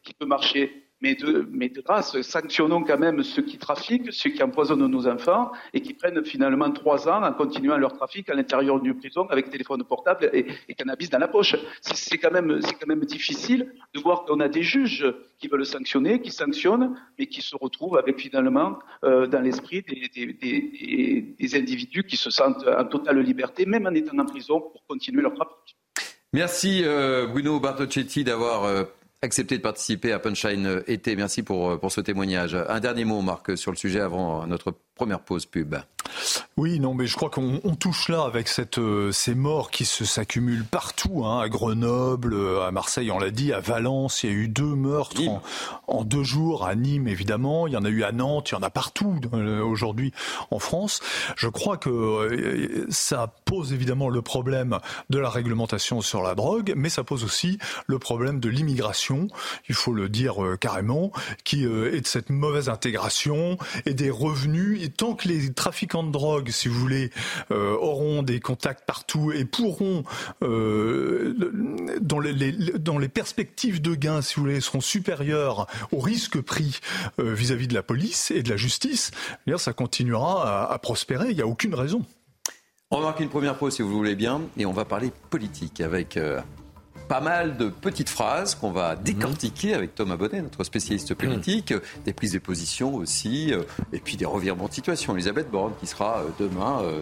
qui peut marcher, mais de, grâce, sanctionnons quand même ceux qui trafiquent, ceux qui empoisonnent nos enfants et qui prennent finalement trois ans en continuant leur trafic à l'intérieur d'une prison avec téléphone portable et, cannabis dans la poche. C'est quand même, difficile de voir qu'on a des juges qui veulent sanctionner, qui sanctionnent, mais qui se retrouvent avec finalement euh, dans l'esprit des individus qui se sentent en totale liberté, même en étant en prison, pour continuer leur trafic. Merci euh, Bruno Bartocchetti d'avoir euh, accepté de participer à Punchline été. Merci pour, pour ce témoignage. Un dernier mot, Marc, sur le sujet avant notre première pause pub. Oui, non, mais je crois qu'on touche là avec cette, euh, ces morts qui s'accumulent partout, hein, à Grenoble, euh, à Marseille, on l'a dit, à Valence, il y a eu deux meurtres en, deux jours, à Nîmes évidemment, il y en a eu à Nantes, il y en a partout euh, aujourd'hui en France. Je crois que ça pose évidemment le problème de la réglementation sur la drogue, mais ça pose aussi le problème de l'immigration, il faut le dire carrément, qui est de cette mauvaise intégration et des revenus. Tant que les trafiquants de drogue, si vous voulez, euh, auront des contacts partout et pourront, euh, dans, les, perspectives de gains, si vous voulez, seront supérieurs au risque pris euh, vis-à-vis de la police et de la justice, eh ça continuera à, prospérer. Il n'y a aucune raison. On marque une première pause si vous voulez bien et on va parler politique avec pas mal de petites phrases qu'on va décortiquer avec Thomas Bonnet, notre spécialiste politique, des prises de position aussi, euh, et puis des revirements de situation. Elisabeth Borne qui sera euh, demain euh,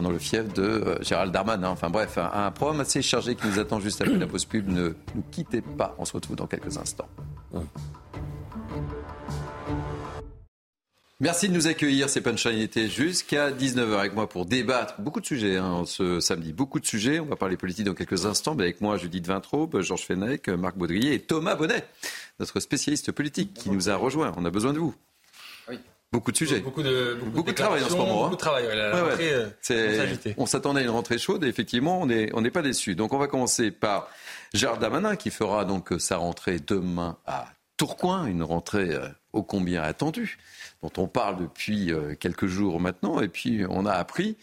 dans le fief de Gérald Darmanin. Enfin bref, un, programme assez chargé qui nous attend juste après la pause pub. Ne nous quittez pas, on se retrouve dans quelques instants. Merci de nous accueillir, c'est Punchline était jusqu'à 19h avec moi pour débattre. Beaucoup de sujets hein, ce samedi, beaucoup de sujets. On va parler politique dans quelques instants. Mais avec moi, Judith Vintraube, Georges Fenech, Marc Baudrier et Thomas Bonnet, notre spécialiste politique qui nous a rejoint. On a besoin de vous. Oui. Beaucoup de sujets. Beaucoup de, beaucoup, de travail en ce moment. Beaucoup de travail. on s'attendait à une rentrée chaude et effectivement, on n'est on pas déçus. Donc, on va commencer par Gérard Damanin qui fera donc sa rentrée demain à Tourcoing, une rentrée euh, ô combien attendue dont on parle depuis euh, quelques jours maintenant, et puis on a appris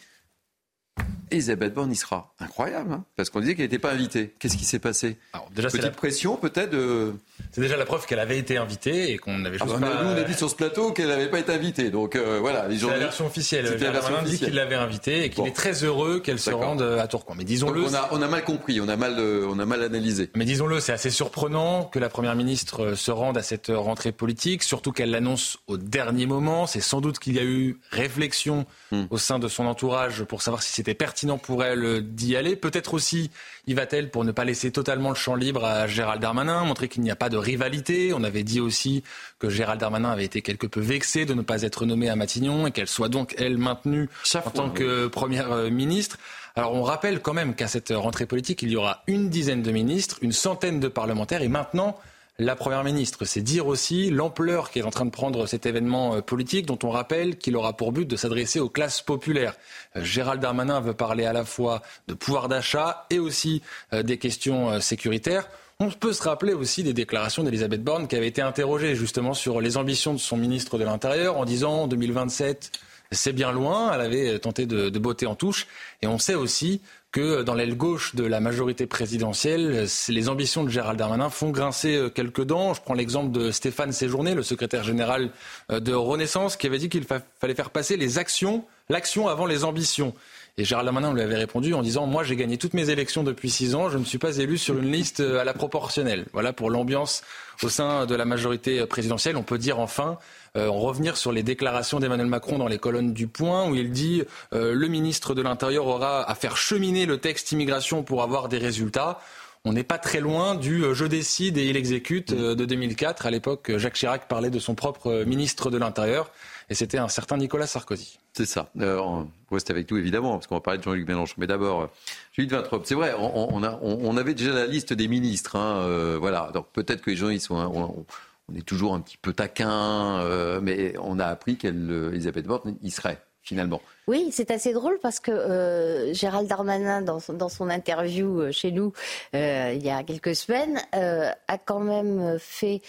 Elisabeth Borne y sera. Incroyable, hein parce qu'on disait qu'elle n'était pas invitée. Qu'est-ce qui s'est passé Alors, déjà, Petite la... pression peut-être de... C'est déjà la preuve qu'elle avait été invitée et qu'on avait ah, pas... Nous, on a dit sur ce plateau qu'elle n'avait pas été invitée. Donc euh, voilà. C'est la version officielle. La version dit qu'il l'avait invitée et qu'il est très heureux qu'elle se rende à Tourcoing. Mais disons-le... On a, on a, mal compris, on a mal, euh, on a mal analysé. Mais disons-le, c'est assez surprenant que la Première ministre euh, se rende à cette rentrée politique, surtout qu'elle l'annonce au dernier moment. C'est sans doute qu'il y a eu réflexion hmm. au sein de son entourage pour savoir si c'était pertinent pour elle d'y aller. Peut-être aussi y va-t-elle pour ne pas laisser totalement le champ libre à Gérald Darmanin, montrer qu'il n'y a pas de rivalité. On avait dit aussi que Gérald Darmanin avait été quelque peu vexé de ne pas être nommé à Matignon et qu'elle soit donc, elle, maintenue en tant que première euh, ministre. Alors on rappelle quand même qu'à cette rentrée politique, il y aura une dizaine de ministres, une centaine de parlementaires et maintenant la Première ministre. C'est dire aussi l'ampleur qu'est en train de prendre cet événement euh, politique dont on rappelle qu'il aura pour but de s'adresser aux classes populaires. Euh, Gérald Darmanin veut parler à la fois de pouvoir d'achat et aussi euh, des questions sécuritaires. On peut se rappeler aussi des déclarations d'Elisabeth Borne qui avait été interrogée justement sur les ambitions de son ministre de l'Intérieur en disant en 2027 c'est bien loin. Elle avait tenté de, de botter en touche. Et on sait aussi que dans l'aile gauche de la majorité présidentielle, les ambitions de Gérald Darmanin font grincer euh, quelques dents. Je prends l'exemple de Stéphane Séjourné, le secrétaire général euh, de Renaissance, qui avait dit qu'il fallait faire passer les actions, l'action avant les ambitions. Et Gérald Darmanin lui avait répondu en disant Moi, j'ai gagné toutes mes élections depuis six ans, je ne suis pas élu sur une liste euh, à la proportionnelle. Voilà pour l'ambiance au sein de la majorité présidentielle. On peut dire enfin euh, en revenir sur les déclarations d'Emmanuel Macron dans les colonnes du Point, où il dit euh, le ministre de l'Intérieur aura à faire cheminer le texte immigration pour avoir des résultats. On n'est pas très loin du je décide et il exécute de 2004. À l'époque, Jacques Chirac parlait de son propre ministre de l'Intérieur et c'était un certain Nicolas Sarkozy. C'est ça. on reste avec nous évidemment, parce qu'on va parler de Jean-Luc Mélenchon. Mais d'abord, Judith Vintrop, c'est vrai, on, avait déjà la liste des ministres. Hein, voilà. Donc peut-être que les gens, ils sont on est toujours un petit peu taquin, euh, mais on a appris qu'Elisabeth Borne y serait finalement. Oui, c'est assez drôle parce que euh, Gérald Darmanin, dans son, interview euh, chez nous il y a quelques semaines, a quand même fait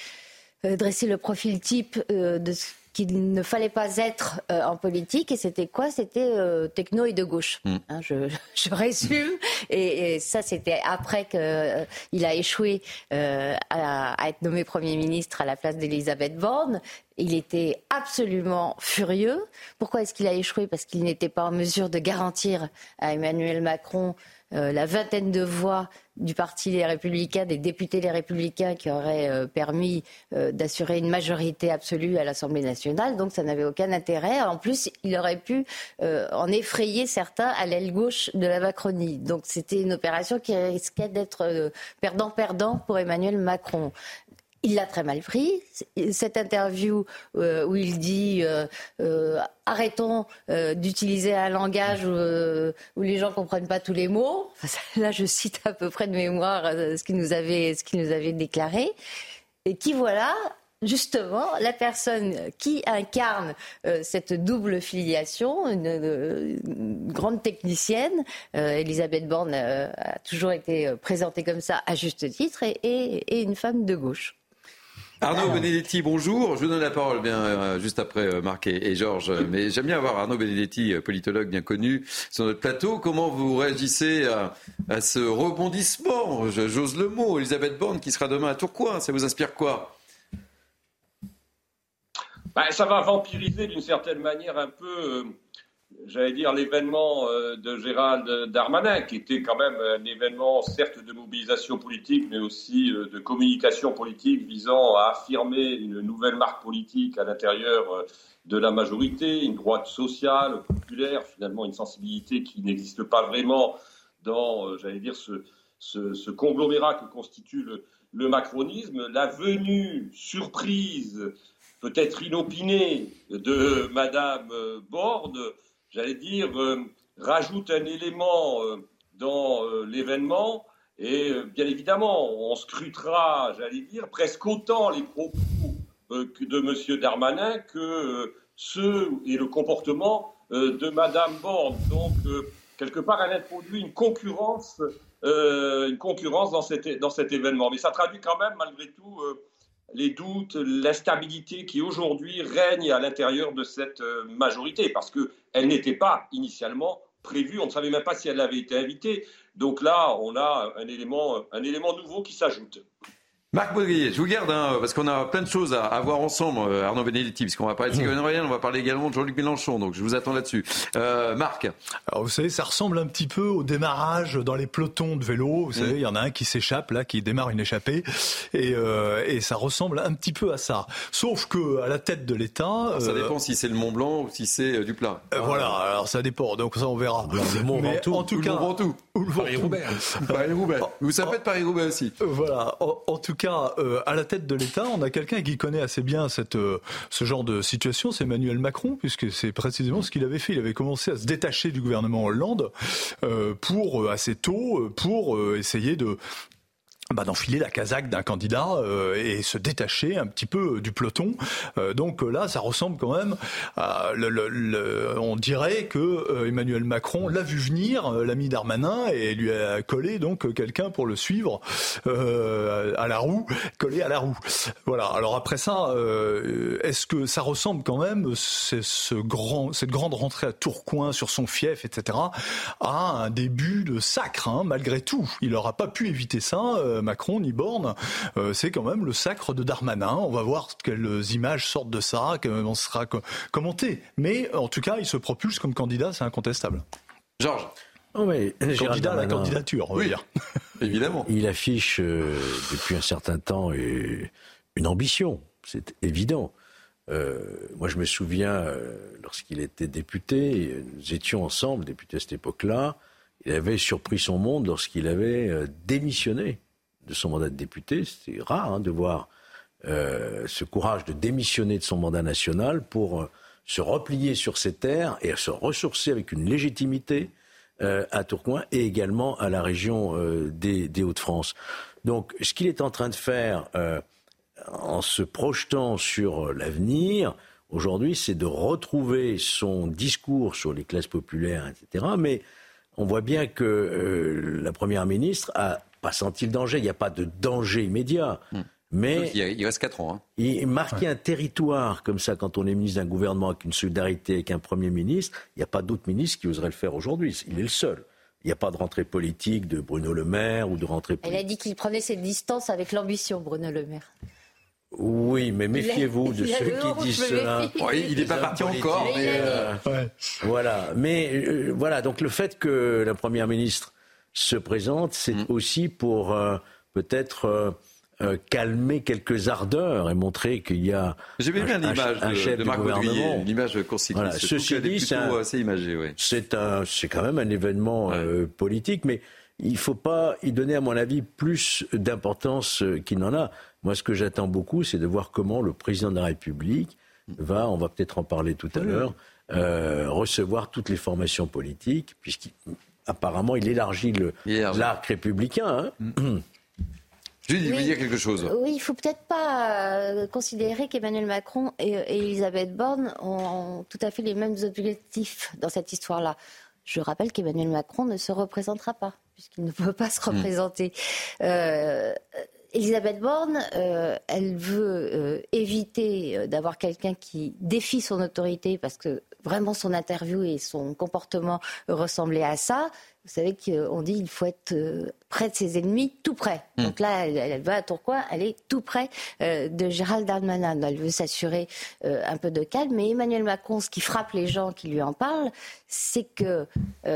dresser le profil type de ce qu'il ne fallait pas être euh, en politique. Et c'était quoi? C'était euh, techno et de gauche. Mm. Hein, je, [laughs] je, résume. [laughs] Et, et ça, c'était après qu'il euh, a échoué à, à, être nommé Premier ministre à la place d'Elisabeth Borne. Il était absolument furieux. Pourquoi est-ce qu'il a échoué? Parce qu'il n'était pas en mesure de garantir à Emmanuel Macron la vingtaine de voix du Parti Les Républicains, des députés Les Républicains qui auraient euh, permis euh, d'assurer une majorité absolue à l'Assemblée nationale. Donc ça n'avait aucun intérêt. En plus, il aurait pu euh, en effrayer certains à l'aile gauche de la Macronie. Donc c'était une opération qui risquait d'être perdant-perdant pour Emmanuel Macron. Il l'a très mal pris. Cette interview euh, où il dit euh, euh, arrêtons d'utiliser un langage où, les gens comprennent pas tous les mots. là, je cite à peu près de mémoire ce qu'il nous avait ce qu'il nous avait déclaré. Et qui voilà justement la personne qui incarne cette double filiation, une, grande technicienne. Elisabeth Borne a toujours été présentée comme ça à juste titre et une femme de gauche. Arnaud Benedetti, bonjour. Je vous donne la parole bien euh, juste après euh, Marc et, Georges. [laughs] Mais j'aime bien avoir Arnaud Benedetti, euh, politologue bien connu, sur notre plateau. Comment vous réagissez à, ce rebondissement J'ose le mot. Elisabeth Borne qui sera demain à Tourcoing. Ça vous inspire quoi? Ben, Ça va vampiriser d'une certaine manière un peu j'allais dire, l'événement euh, de Gérald Darmanin, qui était quand même un événement, certes, de mobilisation politique, mais aussi euh, de communication politique visant à affirmer une nouvelle marque politique à l'intérieur euh, de la majorité, une droite sociale, populaire, finalement une sensibilité qui n'existe pas vraiment dans, j'allais dire, ce, ce, conglomérat que constitue le, le macronisme. La venue surprise, peut-être inopinée, de Madame Borde j'allais dire, euh, rajoute un élément euh, dans euh, l'événement. Et bien évidemment, on scrutera, j'allais dire, presque autant les propos de M. Darmanin que ceux et le comportement de Mme Borne. Donc, quelque part, elle introduit une concurrence, une concurrence dans, cet, dans cet événement. Mais ça traduit quand même, malgré tout, les doutes, l'instabilité qui aujourd'hui règne à l'intérieur de cette euh, majorité, parce qu'elle n'était pas initialement prévue, on ne savait même pas si elle avait été invitée. Donc là, on a un élément, un élément nouveau qui s'ajoute. Marc Baudrier, je vous garde, hein, parce qu'on a plein de choses à, voir ensemble, euh, Arnaud Benedetti, puisqu'on va parler de Ségolène Royal, on va parler également de Jean-Luc Mélenchon, donc je vous attends là-dessus. Euh, Marc Alors vous savez, ça ressemble un petit peu au démarrage dans les pelotons de vélo, vous savez, il y en a un qui s'échappe, là, qui démarre une échappée, et, euh, et, ça ressemble un petit peu à ça. Sauf que à la tête de l'État... Ça dépend si c'est le Mont Blanc ou si c'est du plat. voilà, alors ça dépend, donc ça on verra. Le Mont Ventoux. En tout cas, Paris-Roubaix. Paris-Roubaix. Vous savez de Paris-Roubaix aussi. Voilà, en, en tout cas, à la tête de l'État, on a quelqu'un qui connaît assez bien cette, euh, ce genre de situation, c'est Emmanuel Macron, puisque c'est précisément ce qu'il avait fait. Il avait commencé à se détacher du gouvernement Hollande euh, pour euh, assez tôt, pour essayer de bah, d'enfiler la casaque d'un candidat euh, et se détacher un petit peu du peloton. Euh, donc là, ça ressemble quand même à... Le, le, on dirait que Emmanuel Macron l'a vu venir, l'ami Darmanin, et lui a collé donc quelqu'un pour le suivre à la roue, collé à la roue. Voilà. Alors après ça, est-ce que ça ressemble quand même ce grand, cette grande rentrée à Tourcoing sur son fief, etc., à un début de sacre, hein, malgré tout? Il n'aura pas pu éviter ça, euh, Macron ni Borne. Euh, c'est quand même le sacre de Darmanin. On va voir quelles images sortent de ça, comment sera commenté. Mais en tout cas, il se propulse comme candidat, c'est incontestable. Georges candidat à la candidature, on va dire. [laughs] Évidemment. Il affiche euh, depuis un certain temps une ambition, c'est évident. moi, je me souviens, lorsqu'il était député, nous étions ensemble, député à cette époque-là, il avait surpris son monde lorsqu'il avait euh, démissionné de son mandat de député. C'est rare hein, de voir euh, ce courage de démissionner de son mandat national pour euh, se replier sur ses terres et se ressourcer avec une légitimité à Tourcoing et également à la région des, Hauts-de-France. Donc ce qu'il est en train de faire en se projetant sur l'avenir, aujourd'hui, c'est de retrouver son discours sur les classes populaires, etc. Mais on voit bien que euh, la Première ministre a pas senti le danger. Il n'y a pas de danger immédiat. Hmm. Mais il, reste 4 ans. Hein. Il marquer un territoire comme ça, quand on est ministre d'un gouvernement avec une solidarité avec un Premier ministre, il n'y a pas d'autre ministre qui oserait le faire aujourd'hui. Il est le seul. Il n'y a pas de rentrée politique de Bruno Le Maire ou de rentrée politique. Elle a dit qu'il prenait ses distances avec l'ambition, Bruno Le Maire. Oui, mais méfiez-vous de ceux qui disent cela. il n'est pas parti encore. Mais euh, Voilà. Mais euh, voilà. Donc le fait que la première ministre se présente, c'est mm. aussi pour euh, peut-être calmer quelques ardeurs et montrer qu'il y a J'ai bien l'image de, de Marc gouvernement. l'image. Voilà. Ceci dit, c'est assez imagé. Oui. C'est un, c'est quand même un événement politique, mais il ne faut pas y donner, à mon avis, plus d'importance qu'il n'en a. Moi, ce que j'attends beaucoup, c'est de voir comment le président de la République va, on va peut-être en parler tout à l'heure, euh, recevoir toutes les formations politiques, puisqu'apparemment il élargit l'arc républicain. Hein. [clears throat] Julie, oui. dire quelque chose. Oui, il faut peut-être pas euh, considérer qu'Emmanuel Macron et, et, Elisabeth Borne ont tout à fait les mêmes objectifs dans cette histoire-là. Je rappelle qu'Emmanuel Macron ne se représentera pas, puisqu'il ne peut pas se hmm. représenter. Euh, Elisabeth Borne, euh, elle veut euh, éviter euh, d'avoir quelqu'un qui défie son autorité parce que vraiment son interview et son comportement ressemblaient à ça. Vous savez qu'on dit qu'il faut être près de ses ennemis, tout près. Hmm. Donc là, elle, va à Tourcoing, elle est tout près de Gérald Darmanin. Elle veut s'assurer un peu de calme. Mais Emmanuel Macron, ce qui frappe les gens qui lui en parlent, c'est que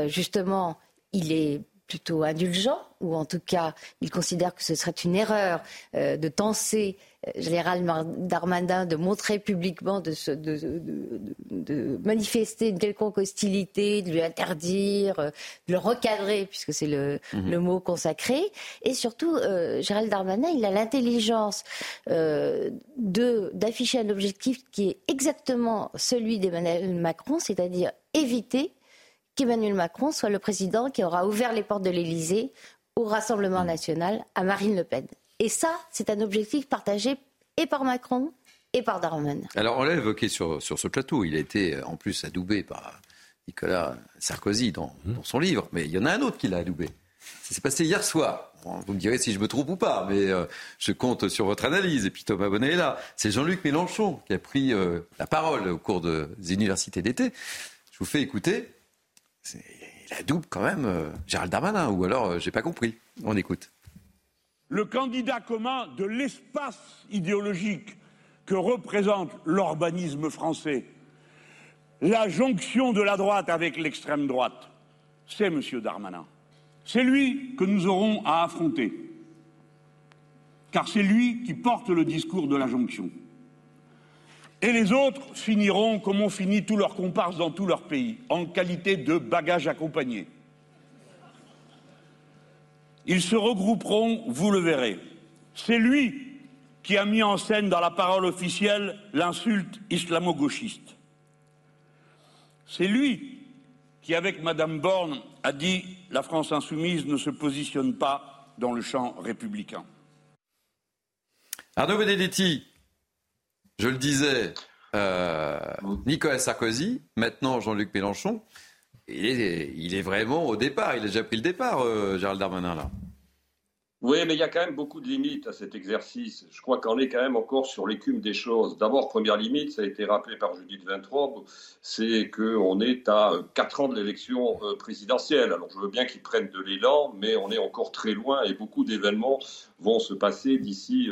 justement, il est plutôt indulgent, ou en tout cas, il considère que ce serait une erreur euh, de tenser euh, Général Darmanin de montrer publiquement, de, de, manifester une quelconque hostilité, de lui interdire, euh, de le recadrer, puisque c'est le, mhm. mot consacré. Et surtout, Gérald Darmanin, il a l'intelligence d'afficher un objectif qui est exactement celui d'Emmanuel Macron, c'est-à-dire éviter qu'Emmanuel Macron soit le président qui aura ouvert les portes de l'Élysée au Rassemblement mm. national, à Marine Le Pen. Et ça, c'est un objectif partagé et par Macron et par Darmanin. Alors, on l'a évoqué sur, sur ce plateau. Il a été en plus adoubé par Nicolas Sarkozy dans, mm. dans son livre. Mais il y en a un autre qui l'a adoubé. Ça s'est passé hier soir. vous me direz si je me trompe ou pas, mais euh, je compte sur votre analyse. Et puis Thomas Bonnet est là. C'est Jean-Luc Mélenchon qui a pris euh, la parole au cours des universités d'été. Je vous fais écouter il a double quand même euh, Gérald Darmanin, ou alors euh, j'ai pas compris. On écoute. Le candidat commun de l'espace idéologique que représente l'urbanisme français, la jonction de la droite avec l'extrême droite, c'est M. Darmanin. C'est lui que nous aurons à affronter, car c'est lui qui porte le discours de la jonction. Et les autres finiront comme ont fini tous leurs comparses dans tous leurs pays, en qualité de bagages accompagnés. Ils se regrouperont, vous le verrez. C'est lui qui a mis en scène dans la parole officielle l'insulte islamo-gauchiste. C'est lui qui, avec Madame Borne, a dit la France insoumise ne se positionne pas dans le champ républicain. Arnaud Benedetti, je le disais, euh, Nicolas Sarkozy, maintenant Jean-Luc Mélenchon, il est, vraiment au départ, il a déjà pris le départ, euh, Gérald Darmanin, là. Oui, mais il y a quand même beaucoup de limites à cet exercice. Je crois qu'on est quand même encore sur l'écume des choses. D'abord, première limite, ça a été rappelé par Judith Vintraube, c'est qu'on est à 4 ans de l'élection euh, présidentielle. Alors je veux bien qu'ils prennent de l'élan, mais on est encore très loin et beaucoup d'événements vont se passer d'ici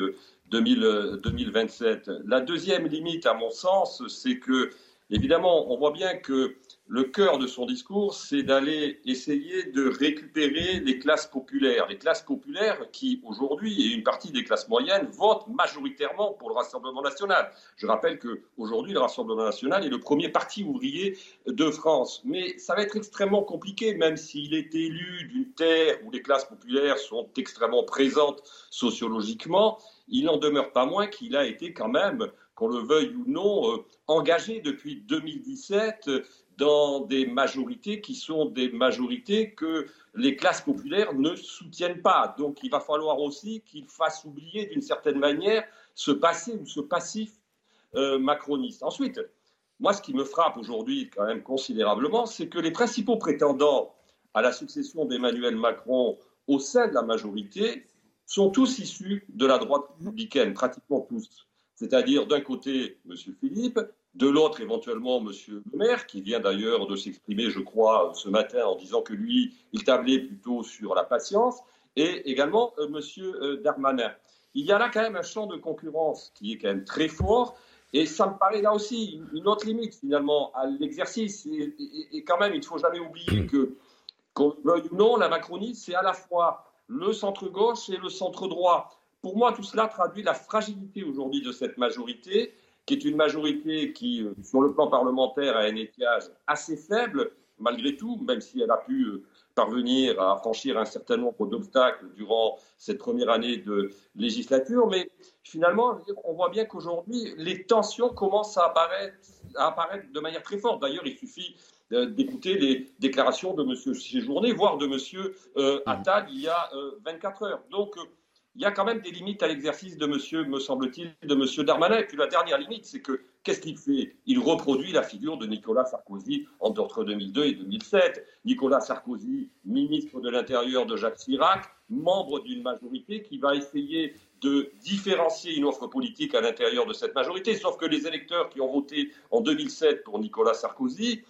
2027. La deuxième limite, à mon sens, c'est que, évidemment, on voit bien que le cœur de son discours, c'est d'aller essayer de récupérer les classes populaires. Les classes populaires qui, aujourd'hui, et une partie des classes moyennes, votent majoritairement pour le Rassemblement national. Je rappelle qu'aujourd'hui, le Rassemblement national est le premier parti ouvrier de France. Mais ça va être extrêmement compliqué, même s'il est élu d'une terre où les classes populaires sont extrêmement présentes sociologiquement il n'en demeure pas moins qu'il a été quand même, qu'on le veuille ou non, euh, engagé depuis 2017 dans des majorités qui sont des majorités que les classes populaires ne soutiennent pas. Donc il va falloir aussi qu'il fasse oublier d'une certaine manière ce passé ou ce passif euh, macroniste. Ensuite, moi ce qui me frappe aujourd'hui quand même considérablement, c'est que les principaux prétendants à la succession d'Emmanuel Macron au sein de la majorité sont tous issus de la droite républicaine, pratiquement tous. C'est-à-dire d'un côté M. Philippe, de l'autre éventuellement M. Le Maire, qui vient d'ailleurs de s'exprimer, je crois, ce matin en disant que lui, il tablait plutôt sur la patience, et également euh, M. Euh, Darmanin. Il y a là quand même un champ de concurrence qui est quand même très fort, et ça me paraît là aussi une autre limite finalement à l'exercice. Et, quand même, il ne faut jamais oublier que, qu'on veuille ou non, la Macronie, c'est à la fois le centre-gauche et le centre-droit. Pour moi, tout cela traduit la fragilité aujourd'hui de cette majorité, qui est une majorité qui, euh, sur le plan parlementaire, a un étiage assez faible, malgré tout, même si elle a pu euh, parvenir à franchir un certain nombre d'obstacles durant cette première année de législature. Mais finalement, on voit bien qu'aujourd'hui, les tensions commencent à apparaître, à apparaître de manière très forte. D'ailleurs, il suffit d'écouter les déclarations de M. Séjourné, voire de M. Euh, Attal il y a 24 euh, heures. Donc, euh, il y a quand même des limites à l'exercice de monsieur, me semble-t-il, de M. Darmanin. Et puis la dernière limite, c'est que qu'est-ce qu'il fait? Il reproduit la figure de Nicolas Sarkozy entre 2002 et 2007. Nicolas Sarkozy, ministre de l'Intérieur de Jacques Chirac, membre d'une majorité qui va essayer de différencier une offre politique à l'intérieur de cette majorité. Sauf que les électeurs qui ont voté en 2007 pour Nicolas Sarkozy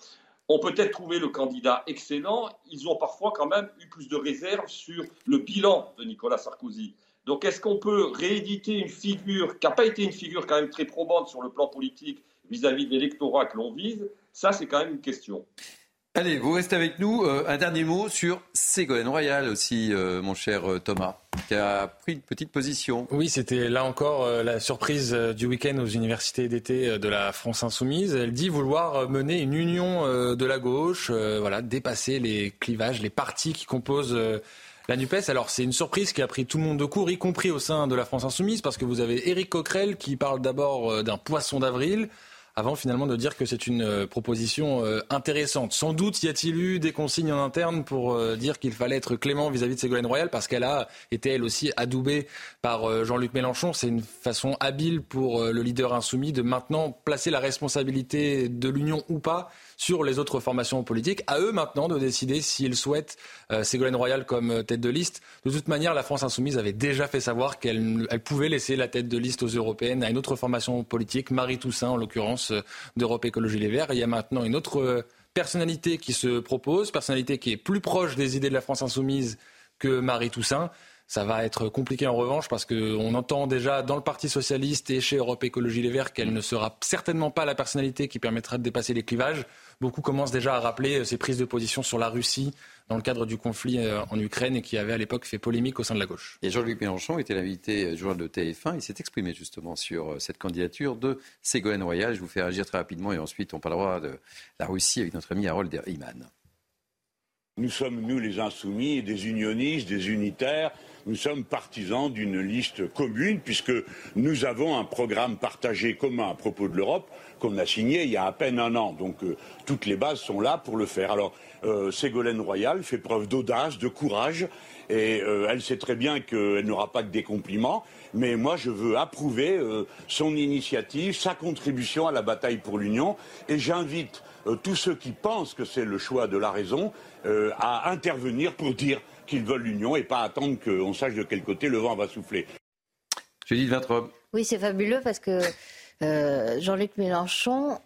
ont peut-être trouvé le candidat excellent, ils ont parfois quand même eu plus de réserves sur le bilan de Nicolas Sarkozy. Donc est-ce qu'on peut rééditer une figure qui n'a pas été une figure quand même très probante sur le plan politique vis-à-vis de l'électorat que l'on vise? Ça, c'est quand même une question. Allez, vous restez avec nous. Euh, un dernier mot sur Ségolène Royal aussi, euh, mon cher euh, Thomas, qui a pris une petite position. Oui, c'était là encore la surprise du week-end aux universités d'été de la France insoumise. Elle dit vouloir mener une union de la gauche, voilà, dépasser les clivages, les partis qui composent la NUPES. Alors c'est une surprise qui a pris tout le monde de court, y compris au sein de la France insoumise, parce que vous avez Éric Coquerel qui parle d'abord d'un poisson d'avril avant finalement de dire que c'est une euh, proposition euh, intéressante. Sans doute y a-t-il eu des consignes en interne pour euh, dire qu'il fallait être clément vis-à-vis de Ségolène Royal parce qu'elle a été elle aussi adoubée par Jean-Luc Mélenchon. C'est une façon habile pour le leader insoumis de maintenant placer la responsabilité de l'Union ou pas sur les autres formations politiques. À eux maintenant de décider s'ils souhaitent euh, Ségolène Royal comme euh, tête de liste. De toute manière, la France insoumise avait déjà fait savoir qu'elle pouvait laisser la tête de liste aux européennes à une autre formation politique, Marie Toussaint en l'occurrence euh, d'Europe Écologie Les Verts. il y a maintenant une autre personnalité qui se propose, personnalité qui est plus proche des idées de la France insoumise que Marie Toussaint. Ça va être compliqué en revanche parce qu'on entend déjà dans le Parti socialiste et chez Europe Écologie Les Verts qu'elle ne sera certainement pas la personnalité qui permettra de dépasser les clivages. Beaucoup commencent déjà à rappeler ses prises de position sur la Russie dans le cadre du conflit euh, en Ukraine et qui avait à l'époque fait polémique au sein de la gauche. Et Jean-Luc Mélenchon était l'invité du journal de TF1. Il s'est exprimé justement sur euh, cette candidature de Ségolène Royal. Je vous fais réagir très rapidement et ensuite on parlera de la Russie avec notre ami Harold Iman. Nous sommes, nous les insoumis, des unionistes, des unitaires. Nous sommes partisans d'une liste commune puisque nous avons un programme partagé commun à propos de l'Europe qu'on a signé il y a à peine un an. Donc euh, toutes les bases sont là pour le faire. Alors euh, Ségolène Royal fait preuve d'audace, de courage et euh, elle sait très bien qu'elle n'aura pas que des compliments. Mais moi, je veux approuver euh, son initiative, sa contribution à la bataille pour l'Union, et j'invite euh, tous ceux qui pensent que c'est le choix de la raison à intervenir pour dire qu'ils veulent l'Union et pas attendre qu'on sache de quel côté le vent va souffler. Judith Vintrobe. Oui, c'est fabuleux parce que Jean-Luc Mélenchon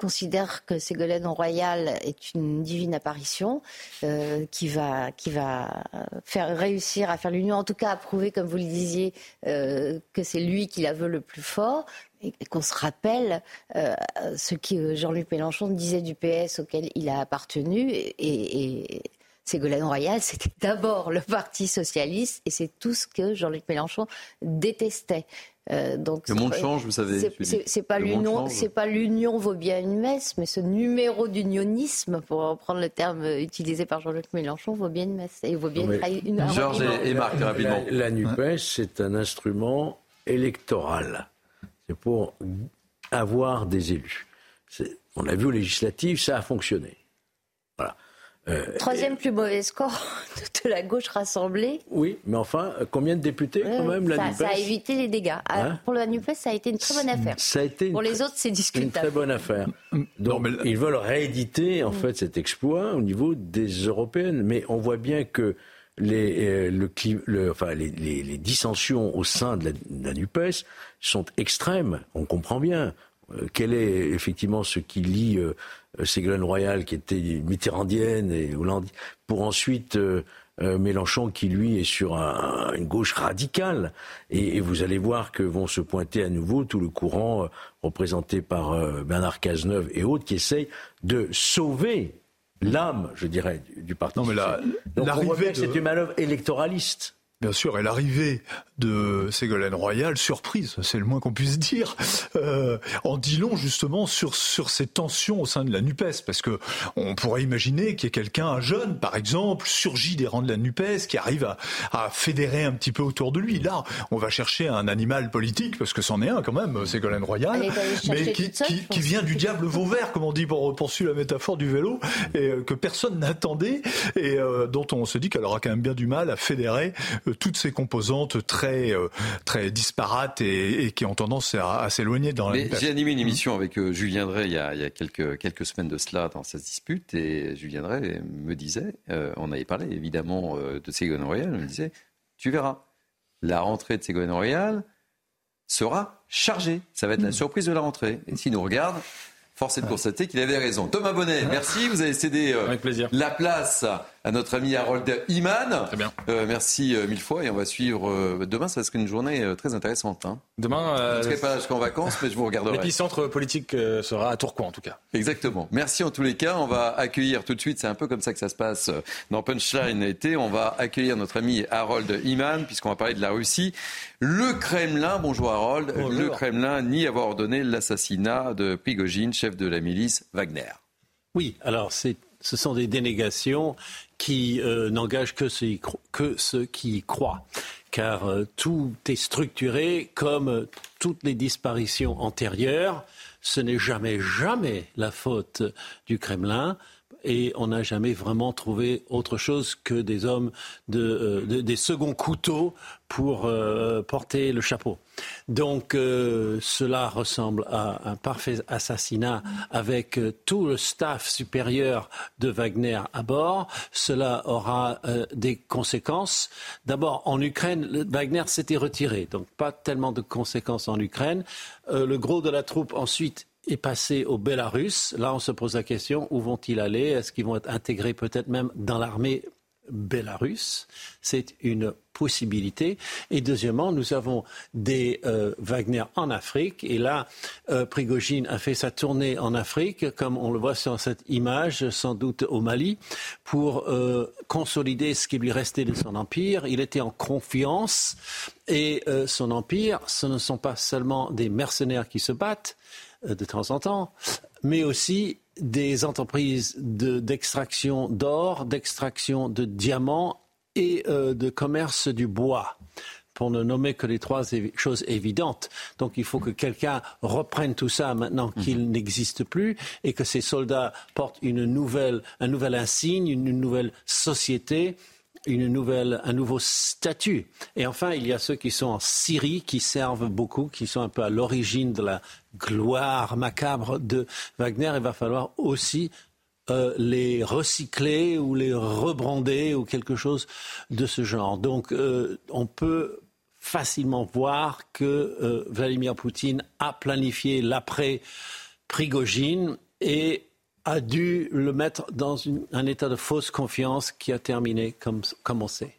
considère que Ségolène Royal est une divine apparition euh, qui va qui va faire réussir à faire l'union, en tout cas à prouver, comme vous le disiez, euh, que c'est lui qui la veut le plus fort. Et qu'on se rappelle euh, ce que Jean-Luc Mélenchon disait du PS auquel il a appartenu et, et Ségolène Royal, c'était d'abord le Parti socialiste et c'est tout ce que Jean-Luc Mélenchon détestait. Euh, donc, le monde change, vous savez. C'est pas l'union, c'est pas l'union vaut bien une messe, mais ce numéro d'unionisme, pour reprendre le terme utilisé par Jean-Luc Mélenchon, vaut bien une messe et vaut bien une. Georges et, Marc, rapidement. La, la Nupes, c'est un instrument électoral. C'est pour avoir des élus. On l'a vu aux législatives, ça a fonctionné. Voilà. Euh, Troisième plus mauvais score [laughs] de la gauche rassemblée. Oui, mais enfin, combien de députés quand même la ça, ça, a évité les dégâts. Ah, hein pour la NUPES, ça a été une très bonne affaire. Ça a été pour les autres, c'est discutable. Une très bonne affaire. Donc, ils veulent rééditer en mm. fait cet exploit au niveau des européennes, mais on voit bien que les, euh, le, enfin, les, les, les, dissensions au sein de la, de la NUPES sont extrêmes. On comprend bien. Euh, quel est effectivement ce qui lie euh, Ségolène Royal, qui était mitterrandienne et Hollande, pour ensuite euh, Mélenchon qui lui est sur une gauche radicale? Et, vous allez voir que vont se pointer à nouveau tout le courant représenté par Bernard Cazeneuve et autres qui essayent de sauver l'âme, je dirais, du, parti. Non mais là, Donc on voit bien que c'est une manœuvre électoraliste. Bien sûr, et l'arrivée de Ségolène Royal, surprise, c'est le moins qu'on puisse dire, euh, en dit long justement sur sur ces tensions au sein de la Nupes, parce que on pourrait imaginer qu'il y ait quelqu'un, un jeune par exemple, surgit des rangs de la Nupes, qui arrive à, à, fédérer un petit peu autour de lui. Là, on va chercher un animal politique, parce que c'en est un quand même, Ségolène Royal, mais qui, qui, qui, vient du diable Vauvert, comme on dit pour poursuivre la métaphore du vélo, et euh, que personne n'attendait, et euh, dont on se dit qu'elle aura quand même bien du mal à fédérer toutes ces composantes très, euh, très disparates et, qui ont tendance à, s'éloigner dans la J'ai animé une mmh. émission avec euh, Julien Drey il y a, il y a quelques, quelques semaines de cela dans cette dispute et Julien Drey me disait, euh, on avait parlé évidemment de Ségolène Royal, il me disait, tu verras, la rentrée de Ségolène Royal sera chargée. Ça va être la mmh. surprise de la rentrée. Et s'il nous regarde, Force est de constater qu'il avait raison. Thomas Bonnet, merci. Vous avez cédé la place à notre ami Harold Iman. Très bien. Euh, merci euh, mille fois et on va suivre euh, demain. Ça sera une journée très intéressante. Hein. Demain, je ne serai pas jusqu'en vacances, mais je vous regarderai. L'épicentre politique sera à Tourcoing en tout cas. Exactement. Merci en tous les cas. On va accueillir tout de suite. C'est un peu comme ça que ça se passe dans Punchline été. On va accueillir notre ami Harold Iman puisqu'on va parler de la Russie. Le Kremlin, bonjour Harold. Le Kremlin nie avoir ordonné l'assassinat de Prigogine, chef de la milice Wagner. Oui, alors c'est ce sont des dénégations qui euh, n'engagent que, que, ceux qui y croient. Car euh, tout est structuré comme toutes les disparitions antérieures. Ce n'est jamais, jamais la faute du Kremlin et on n'a jamais vraiment trouvé autre chose que des hommes de, euh, des seconds couteaux pour euh, porter le chapeau. Donc euh, cela ressemble à un parfait assassinat avec tout le staff supérieur de Wagner à bord. Cela aura des conséquences. D'abord en Ukraine, Wagner s'était retiré, donc pas tellement de conséquences en Ukraine. le gros de la troupe ensuite est passé au Bélarus. Là, on se pose la question, où vont-ils aller? Est-ce qu'ils vont être intégrés peut-être même dans l'armée Bélarus? C'est une possibilité. Et deuxièmement, nous avons des euh, Wagner en Afrique. Et là, euh, Prigogine a fait sa tournée en Afrique, comme on le voit sur cette image, sans doute au Mali, pour euh, consolider ce qui lui restait de son empire. Il était en confiance. Et son empire, ce ne sont pas seulement des mercenaires qui se battent, euh, de temps en temps, mais aussi des entreprises d'extraction d'or, d'extraction de diamants et euh, de commerce du bois pour ne nommer que les trois choses évidentes. Donc il faut que quelqu'un reprenne tout ça maintenant qu'il mhm. n'existe plus et que ces soldats portent une nouvelle, un nouvel insigne, une nouvelle société une nouvelle, un nouveau statut. Et enfin, il y a ceux qui sont en Syrie, qui servent beaucoup, qui sont un peu à l'origine de la gloire macabre de Wagner. Il va falloir aussi euh, les recycler ou les rebrander ou quelque chose de ce genre. Donc, euh, on peut facilement voir que euh, Vladimir Poutine a planifié l'après Prigogine et a dû le mettre dans un état de fausse confiance qui a terminé comme, comme on sait.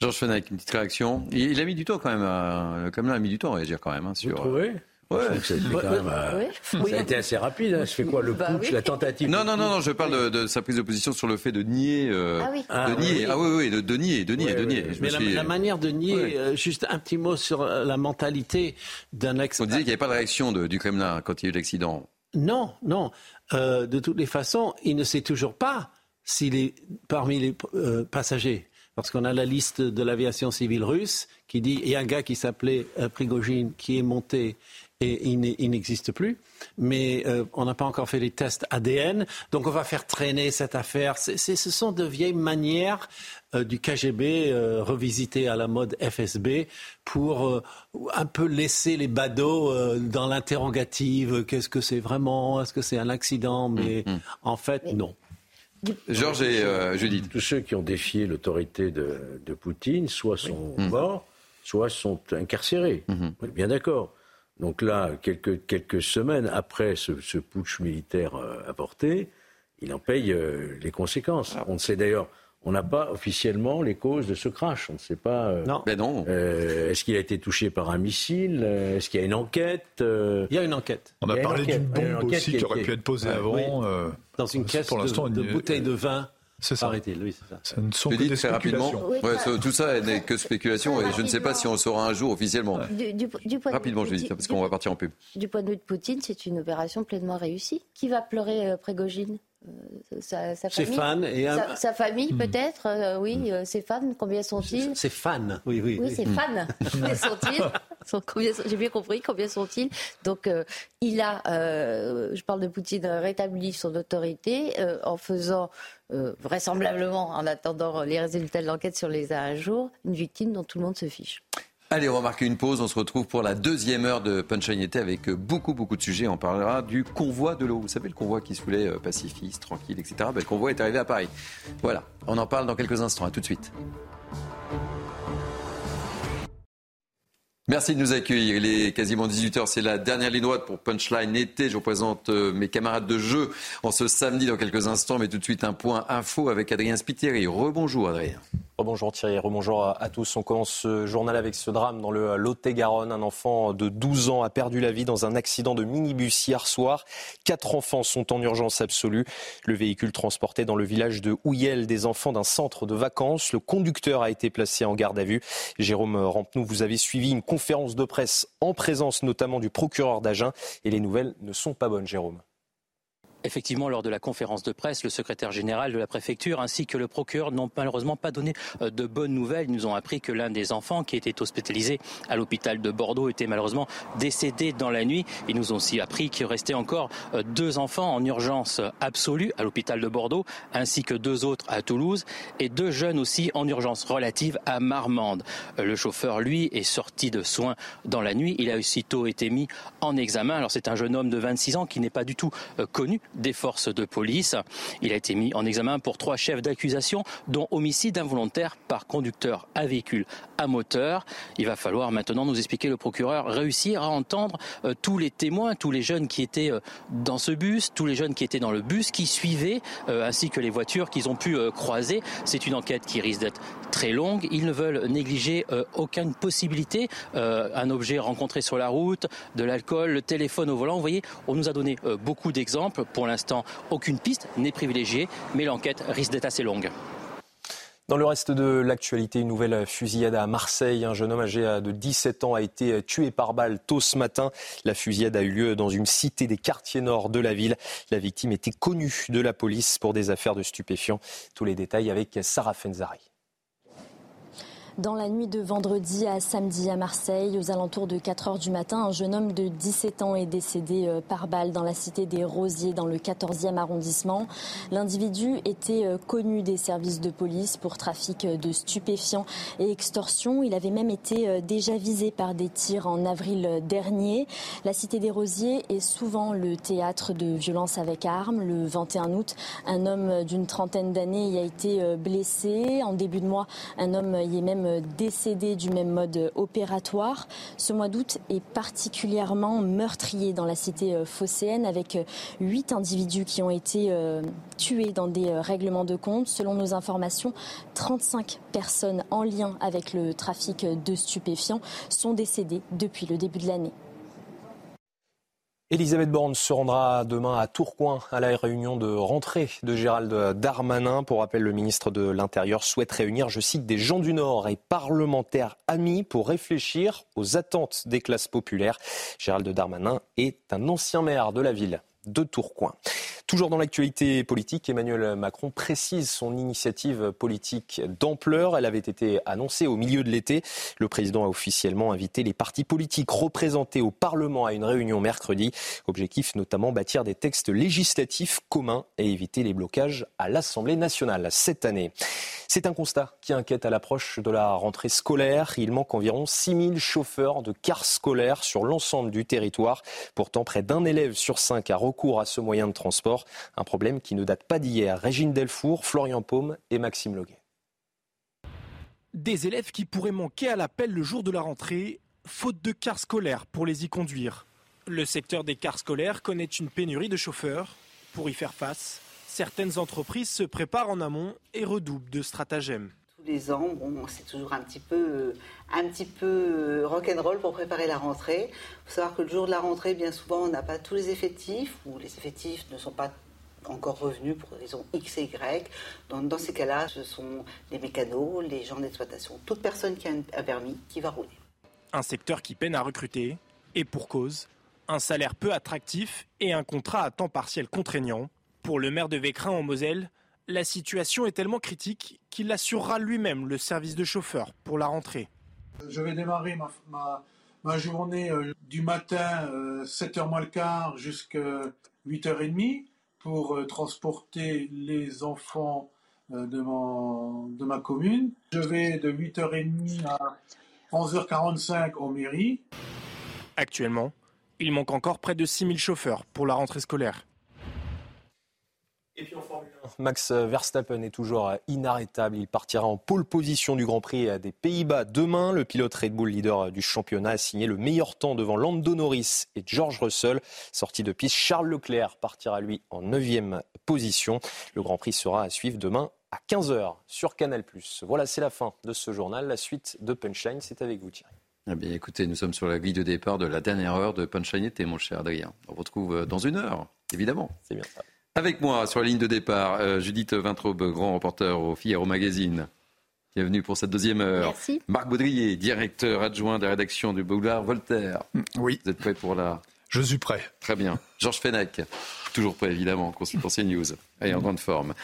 Georges Fenech, une petite réaction. Il, a mis du temps quand même, à, comme là, a mis du temps à réagir quand même. Hein, sur, Vous trouvez Ouais, ça, quand même, euh, ça a été assez rapide. Hein. Je fais quoi Le bah putsch, la tentative Non, non, non, non, je parle de, sa prise de position sur le fait de nier. Euh, ah oui. De nier. Ah oui, oui, de, de nier, de nier, de nier. Mais la, manière de nier, euh, juste un petit mot sur la mentalité d'un ex. On disait qu'il n'y avait pas de réaction de, du Kremlin quand il y a eu l'accident. Non, non. Euh, de toutes les façons, il ne sait toujours pas s'il est parmi les euh, passagers. Parce qu'on a la liste de l'aviation civile russe qui dit il y a un gars qui s'appelait euh, Prigogine qui est monté et il n'existe plus. Mais euh, on n'a pas encore fait les tests ADN, donc on va faire traîner cette affaire. ce sont de vieilles manières euh, du KGB euh, revisitées à la mode FSB pour un peu laisser les badauds dans l'interrogative. Qu'est-ce que c'est vraiment? Est-ce que c'est un accident? Mais mm, mm. en fait, non. Georges et Judith. Tous ceux qui ont défié l'autorité de, Poutine, soit sont mm. morts, soit sont incarcérés. Mm-hmm. On est bien d'accord. Donc là, quelques, quelques semaines après ce, ce putsch militaire euh, apporté, il en paye euh, les conséquences. On ne sait d'ailleurs, on n'a pas officiellement les causes de ce crash. On ne sait pas. Euh, non. Ben non. Est-ce qu'il a été touché par un missile Est-ce qu'il y a une enquête Il y a une enquête. On a, parlé d'une bombe aussi qui aurait pu être posée avant. Dans une caisse de, de bouteilles de vin c'est ça. oui, c'est ça. Ça ne sont que des très rapidement. tout ça n'est que spéculation et je ne sais pas si on le saura un jour officiellement. Du, point rapidement, je dis parce qu'on va partir en pub. Du point de vue de Poutine, c'est une opération pleinement réussie. Qui va pleurer euh, Prégogine? Euh, sa, famille, fans et sa, famille hmm. peut-être, euh, oui, hmm. ses fans, combien sont-ils Ses fans, oui, oui. Oui, ses hmm. fans, [laughs] combien sont-ils [laughs] J'ai bien compris, combien sont-ils Donc, il a, je parle de Poutine, rétabli son autorité en faisant euh, vraisemblablement, en attendant les résultats de l'enquête sur les un jour, une victime dont tout le monde se fiche. Allez, on va marquer une pause. On se retrouve pour la deuxième heure de Punchline avec beaucoup, beaucoup de sujets. On parlera du convoi de l'eau. Vous savez, le convoi qui se voulait euh, pacifiste, tranquille, etc. Ben, le convoi est arrivé à Paris. Voilà, on en parle dans quelques instants. À tout de suite. Merci de nous accueillir. Il est quasiment 18h. C'est la dernière ligne droite pour Punchline été. Je vous présente euh, mes camarades de jeu en ce samedi dans quelques instants. Mais tout de suite, un point info avec Adrien Spiteri. Rebonjour, Adrien. Bonjour Thierry, bonjour à tous. On commence ce journal avec ce drame dans le Lot-et-Garonne. Un enfant de 12 ans a perdu la vie dans un accident de minibus hier soir. Quatre enfants sont en urgence absolue. Le véhicule transportait dans le village de Houillel des enfants d'un centre de vacances. Le conducteur a été placé en garde à vue. Jérôme Rampenou, vous avez suivi une conférence de presse en présence notamment du procureur d'Agen et les nouvelles ne sont pas bonnes, Jérôme. Effectivement, lors de la conférence de presse, le secrétaire général de la préfecture ainsi que le procureur n'ont malheureusement pas donné euh, de bonnes nouvelles. Ils nous ont appris que l'un des enfants qui était hospitalisé à l'hôpital de Bordeaux était malheureusement décédé dans la nuit. Ils nous ont aussi appris qu'il restait encore euh, deux enfants en urgence absolue à l'hôpital de Bordeaux ainsi que deux autres à Toulouse et deux jeunes aussi en urgence relative à Marmande. Euh, le chauffeur, lui, est sorti de soins dans la nuit. Il a aussitôt été mis en examen. Alors c'est un jeune homme de 26 ans qui n'est pas du tout connu des forces de police. Il a été mis en examen pour trois chefs d'accusation, dont homicide involontaire par conducteur à véhicule à moteur. Il va falloir maintenant nous expliquer le procureur réussir à entendre euh, tous les témoins, tous les jeunes qui étaient euh, dans ce bus, tous les jeunes qui étaient dans le bus, qui suivaient, euh, ainsi que les voitures qu'ils ont pu croiser. C'est une enquête qui risque d'être très longue. Ils ne veulent négliger aucune possibilité. un objet rencontré sur la route, de l'alcool, le téléphone au volant. Vous voyez, on nous a donné beaucoup d'exemples. Pour l'instant, aucune piste n'est privilégiée, mais l'enquête risque d'être assez longue. Dans le reste de l'actualité, une nouvelle fusillade à Marseille. Un jeune homme âgé de 17 ans a été tué par balle tôt ce matin. La fusillade a eu lieu dans une cité des quartiers nord de la ville. La victime était connue de la police pour des affaires de stupéfiants. Tous les détails avec Sarah Fenzari. Dans la nuit de vendredi à samedi à Marseille, aux alentours de 4 heures du matin, un jeune homme de 17 ans est décédé euh, par balle dans la cité des Rosiers, dans le 14e arrondissement. L'individu était euh, connu des services de police pour trafic de stupéfiants et extorsion. Il avait même été euh, déjà visé par des tirs en avril dernier. La cité des Rosiers est souvent le théâtre de violences avec armes. Le 21 août, un homme d'une trentaine d'années y a été blessé. En début de mois, un homme y est même décédés du même mode opératoire. Ce mois d'août est particulièrement meurtrier dans la cité euh, phocéenne avec euh, huit individus qui ont été euh, tués dans des règlements de compte. Selon nos informations, 35 personnes en lien avec le trafic de stupéfiants sont décédées depuis le début de l'année. Elisabeth Borne se rendra demain à Tourcoing à la réunion de rentrée de Gérald Darmanin. Pour rappel, le ministre de l'Intérieur souhaite réunir, je cite, des gens du Nord et parlementaires amis pour réfléchir aux attentes des classes populaires. Gérald Darmanin est un ancien maire de la ville de Tourcoing. Toujours dans l'actualité politique, Emmanuel Macron précise son initiative politique d'ampleur. Elle avait été annoncée au milieu de l'été. Le président a officiellement invité les partis politiques représentés au Parlement à une réunion mercredi. Objectif notamment bâtir des textes législatifs communs et éviter les blocages à l'Assemblée nationale cette année. C'est un constat qui inquiète à l'approche de la rentrée scolaire. Il manque environ 6000 chauffeurs de cars scolaires sur l'ensemble du territoire. Pourtant, près d'un élève sur cinq a recours à ce moyen de transport. Un problème qui ne date pas d'hier. Régine Delfour, Florian Paume et Maxime Loguet. Des élèves qui pourraient manquer à l'appel le jour de la rentrée, faute de cars scolaires pour les y conduire. Le secteur des cars scolaires connaît une pénurie de chauffeurs. Pour y faire face, certaines entreprises se préparent en amont et redoublent de stratagèmes. Les ans, c'est toujours un petit peu, un petit peu rock'n'roll pour préparer la rentrée. Il faut savoir que le jour de la rentrée, bien souvent, on n'a pas tous les effectifs ou les effectifs ne sont pas encore revenus pour des raisons X et Y. Dans, ces cas-là, ce sont les mécanos, les gens d'exploitation, toute personne qui a un permis qui va rouler. Un secteur qui peine à recruter, et pour cause, un salaire peu attractif et un contrat à temps partiel contraignant. Pour le maire de Vécrin en Moselle, la situation est tellement critique qu'il assurera lui-même le service de chauffeur pour la rentrée. Je vais démarrer ma, journée euh, du matin 7h euh, moins le quart jusqu'à 8h30 pour euh, transporter les enfants de, de ma commune. Je vais de 8h30 à 11h45 en mairie. Actuellement, il manque encore près de 6000 chauffeurs pour la rentrée scolaire. Et puis en Formule 1, Max Verstappen est toujours inarrêtable. Il partira en pole position du Grand Prix des Pays-Bas demain. Le pilote Red Bull, leader du championnat, a signé le meilleur temps devant Lando Norris et George Russell. Sorti de piste, Charles Leclerc partira lui en 9 position. Le Grand Prix sera à suivre demain à 15h sur Canal+. Voilà, c'est la fin de ce journal. La suite de Punchline, c'est avec vous Thierry. Eh bien, écoutez, nous sommes sur la grille de départ de la dernière heure de Punchline et mon cher Adrien. On retrouve euh, dans une heure, évidemment. C'est bien ça. Avec moi sur la ligne de départ, euh, Judith Vintraube, grand reporter au Figaro Magazine. Bienvenue pour cette deuxième heure. Merci. Marc Baudrier, directeur adjoint de la rédaction du Boulevard Voltaire. Oui. Vous êtes prêt pour la... Je suis prêt. Très bien. Georges Fenech, toujours prêt évidemment, consultant CNews, et en grande forme.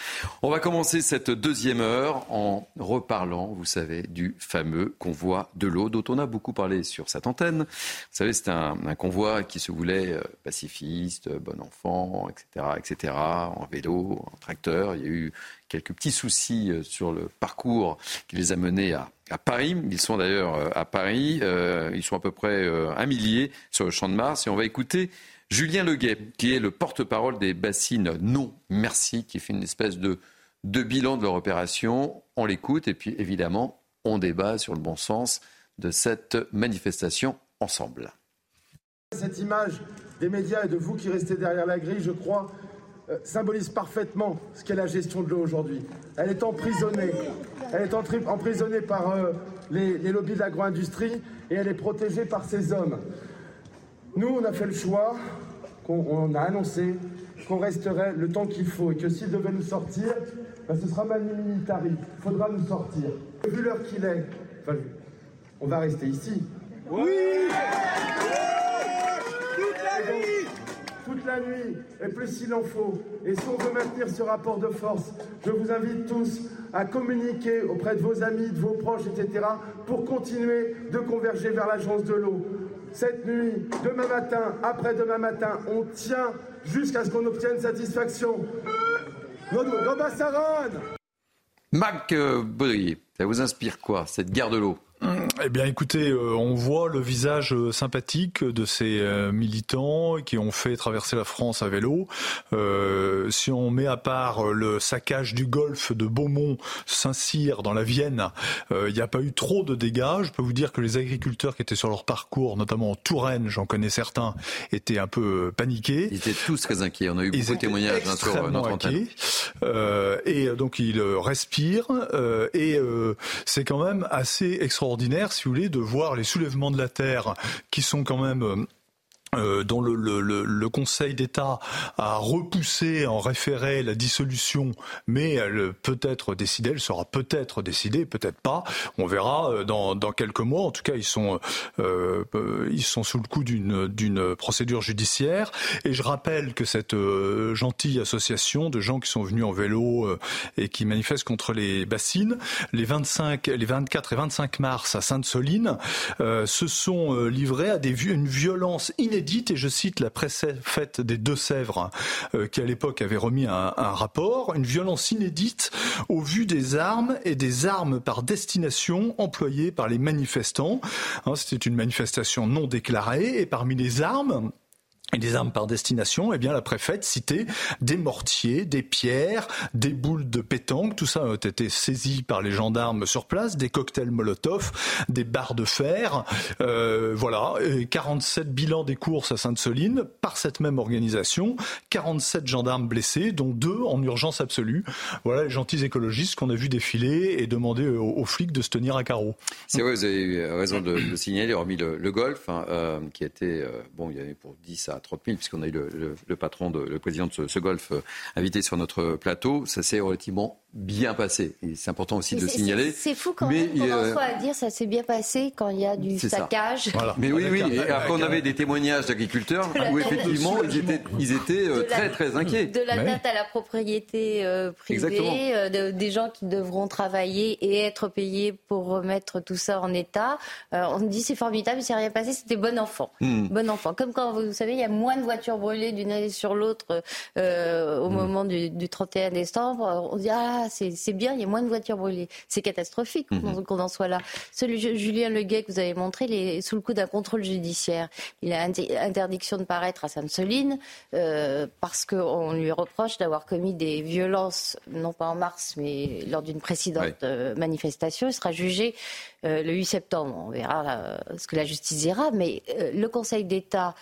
On va commencer cette deuxième heure en reparlant, vous savez, du fameux convoi de l'eau dont on a beaucoup parlé sur cette antenne. Vous savez, c'est un, convoi qui se voulait euh, pacifiste, bon enfant, etc., etc., en vélo, en tracteur. Il y a eu quelques petits soucis euh, sur le parcours qui les a menés à, Paris. Ils sont d'ailleurs euh, à Paris. Ils sont à peu près un millier sur le champ de Mars. Et on va écouter Julien Leguet, qui est le porte-parole des bassines Non Merci, qui fait une espèce de, bilan de leur opération. On l'écoute et puis évidemment, on débat sur le bon sens de cette manifestation ensemble. Cette image des médias et de vous qui restez derrière la grille, je crois, euh, symbolise parfaitement ce qu'est la gestion de l'eau aujourd'hui. Elle est emprisonnée. Elle est emprisonnée par euh, les, les lobbies de l'agro-industrie et elle est protégée par ces hommes. Nous, on a fait le choix, qu'on a annoncé qu'on resterait le temps qu'il faut et que s'il devait nous sortir, ben, ce sera Manu Militari. Il faudra nous sortir. Vu l'heure qu'il est, on va rester ici. Oui Toute la Toute toute la nuit, et plus s'il en faut. Et si on veut maintenir ce rapport de force, je vous invite tous à communiquer auprès de vos amis, de vos proches, etc., pour continuer de converger vers l'agence de l'eau. Cette nuit, demain matin, après-demain matin, on tient jusqu'à ce qu'on obtienne satisfaction. Saronne Marc euh, ça vous inspire quoi, cette guerre de l'eau? Eh bien, écoutez, euh, on voit le visage euh, sympathique de ces euh, militants qui ont fait traverser la France à vélo. si on met à part le saccage du golfe de Beaumont, Saint-Cyr, dans la Vienne, il n'y a pas eu trop de dégâts. Je peux vous dire que les agriculteurs qui étaient sur leur parcours, notamment en Touraine, j'en connais certains, étaient un peu paniqués. Ils étaient tous très inquiets. On a eu beaucoup de témoignages hein, sur notre antenne. et donc, ils respirent. et c'est quand même assez extraordinaire si vous voulez, de voir les soulèvements de la terre qui sont quand même euh, euh, dont le, le, le, Conseil d'État a repoussé en référé la dissolution, mais elle peut être décidée, elle sera peut-être décidée, peut-être pas. On verra euh, dans, dans, quelques mois. En tout cas, ils sont euh, euh, ils sont sous le coup d'une procédure judiciaire. Et je rappelle que cette gentille association de gens qui sont venus en vélo et qui manifestent contre les bassines, les 25, les 24 et 25 mars à Sainte-Soline, se sont livrés à des une violence inédite et je cite la préfète des Deux-Sèvres, euh, qui à l'époque avait remis un, rapport, une violence inédite au vu des armes et des armes par destination employées par les manifestants. Hein, c'était une manifestation non déclarée et parmi les armes, et des armes par destination, eh bien la préfète citait des mortiers, des pierres, des boules de pétanque, tout ça a été saisi par les gendarmes sur place, des cocktails Molotov, des barres de fer, euh, voilà, et 47 bilans des courses à Sainte-Soline par cette même organisation, 47 gendarmes blessés, dont deux en urgence absolue. Voilà les gentils écologistes qu'on a vu défiler et demander aux, flics de se tenir à carreau. C'est vrai, vous avez raison de le signaler, hormis le, le golf, hein, euh, qui était, euh, bon, il y avait pour 10 à 30 000, puisqu'on a eu le, patron, de, le président de ce, ce golf euh, invité sur notre plateau. Ça s'est relativement bien passé. C'est important aussi de le signaler. C'est fou quand même qu'on en soit à dire ça s'est bien passé quand il y a du saccage. Mais oui, oui. Et après, on avait des témoignages d'agriculteurs où effectivement ils étaient, ils étaient euh, très, très inquiets. De la date à la propriété euh, privée, euh, des gens qui devront travailler et être payés pour remettre tout ça en état. on dit c'est formidable, il s'est rien passé, c'était bon enfant. Hmm. Bon enfant. Comme quand vous savez, il y a moins de voitures brûlées d'une année sur l'autre au hmm. moment du, du 31 décembre. On dit ah c'est bien, il y a moins de voitures brûlées. C'est catastrophique mhm. qu'on en soit là. Celui Julien Leguet que vous avez montré, il est sous le coup d'un contrôle judiciaire. Il a interdiction de paraître à Sainte-Soline euh, parce qu'on lui reproche d'avoir commis des violences, non pas en mars, mais lors d'une précédente euh, manifestation. Il sera jugé euh, le 8 septembre. On verra ce que la justice dira. Mais le Conseil d'État,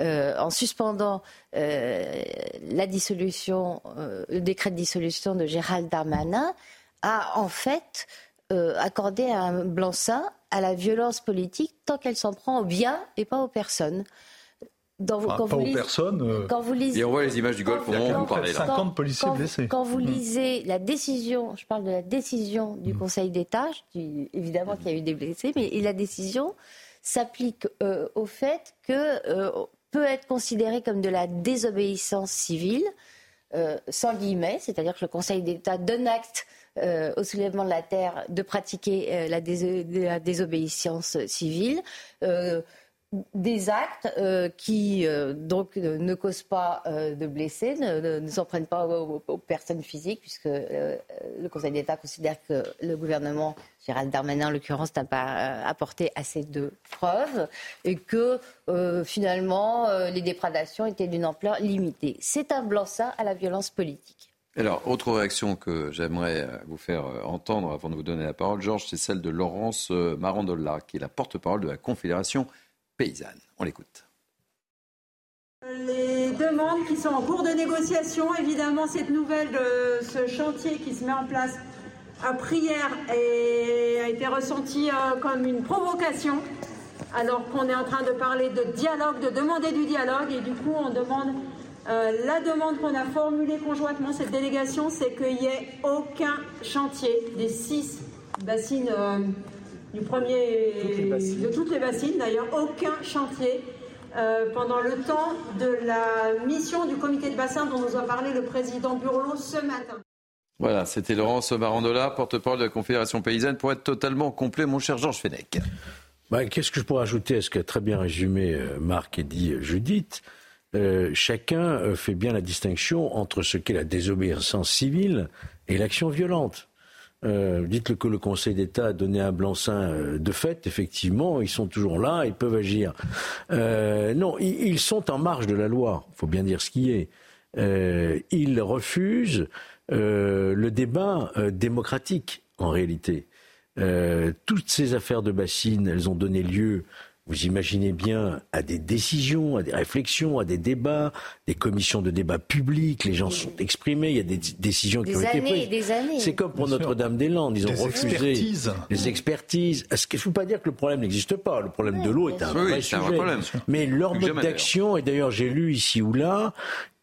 en suspendant la dissolution, le décret de dissolution de Gérald Darmanin, a en fait accordé un blanc-seing à la violence politique tant qu'elle s'en prend aux biens et pas aux personnes. Dans, quand, vous lisez, personnes, quand vous lisez, et on voit les images du golf au moment où vous parlez là. 50 policiers blessés. Quand vous mm. lisez la décision, je parle de la décision du mm. Conseil d'État, évidemment qu'il y a eu des blessés, mais la décision s'applique euh, au fait que euh, peut être considéré comme de la désobéissance civile, euh, sans guillemets, c'est-à-dire que le Conseil d'État donne acte au soulèvement de la terre de pratiquer la, la, désobéissance civile des actes euh, qui euh, donc ne causent pas euh, de blessés, ne, s'en prennent pas aux, personnes physiques, puisque le Conseil d'État considère que le gouvernement, Gérald Darmanin en l'occurrence, n'a pas apporté assez de preuves et que finalement les déprédations étaient d'une ampleur limitée. C'est un blanc-seing à la violence politique. Alors, autre réaction que j'aimerais vous faire entendre avant de vous donner la parole, Georges, c'est celle de Laurence Marandolla, qui est la porte-parole de la Confédération paysanne. On l'écoute. Les demandes qui sont en cours de négociation, évidemment, cette nouvelle de ce chantier qui se met en place à prière a été ressentie euh, comme une provocation, alors qu'on est en train de parler de dialogue, de demander du dialogue, et du coup, on demande euh, la demande qu'on a formulée conjointement, cette délégation, c'est qu'il n'y ait aucun chantier des six bassines. Euh, du premier, de toutes les bassines d'ailleurs, aucun chantier pendant le temps de la mission du comité de bassin dont nous a parlé le président Burlot ce matin. Voilà, c'était Laurence Marandola, porte-parole de la Confédération paysanne, pour être totalement complet, mon cher Georges Fenech. Bah, Qu'est-ce que je pourrais ajouter à ce qu'a très bien résumé euh, Marc et dit euh, Judith? Euh, Chacun fait bien la distinction entre ce qu'est la désobéissance civile et l'action violente. Dites-le que le Conseil d'État a donné un blanc-seing de fait, effectivement, ils sont toujours là, ils peuvent agir. non, ils, sont en marge de la loi, il faut bien dire ce qui est. ils refusent le débat démocratique, en réalité. Euh, toutes ces affaires de bassines, elles ont donné lieu, vous imaginez bien, à des décisions, à des réflexions, à des débats, des commissions de débat publics, les gens sont exprimés, il y a des décisions qui ont été prises. Des années. C'est comme pour Notre-Dame-des-Landes, ils ont refusé expertises. les expertises. Est-ce qu'il ne faut pas dire que le problème n'existe pas Le problème de l'eau est un vrai sujet. Mais leur mode d'action, et d'ailleurs j'ai lu ici ou là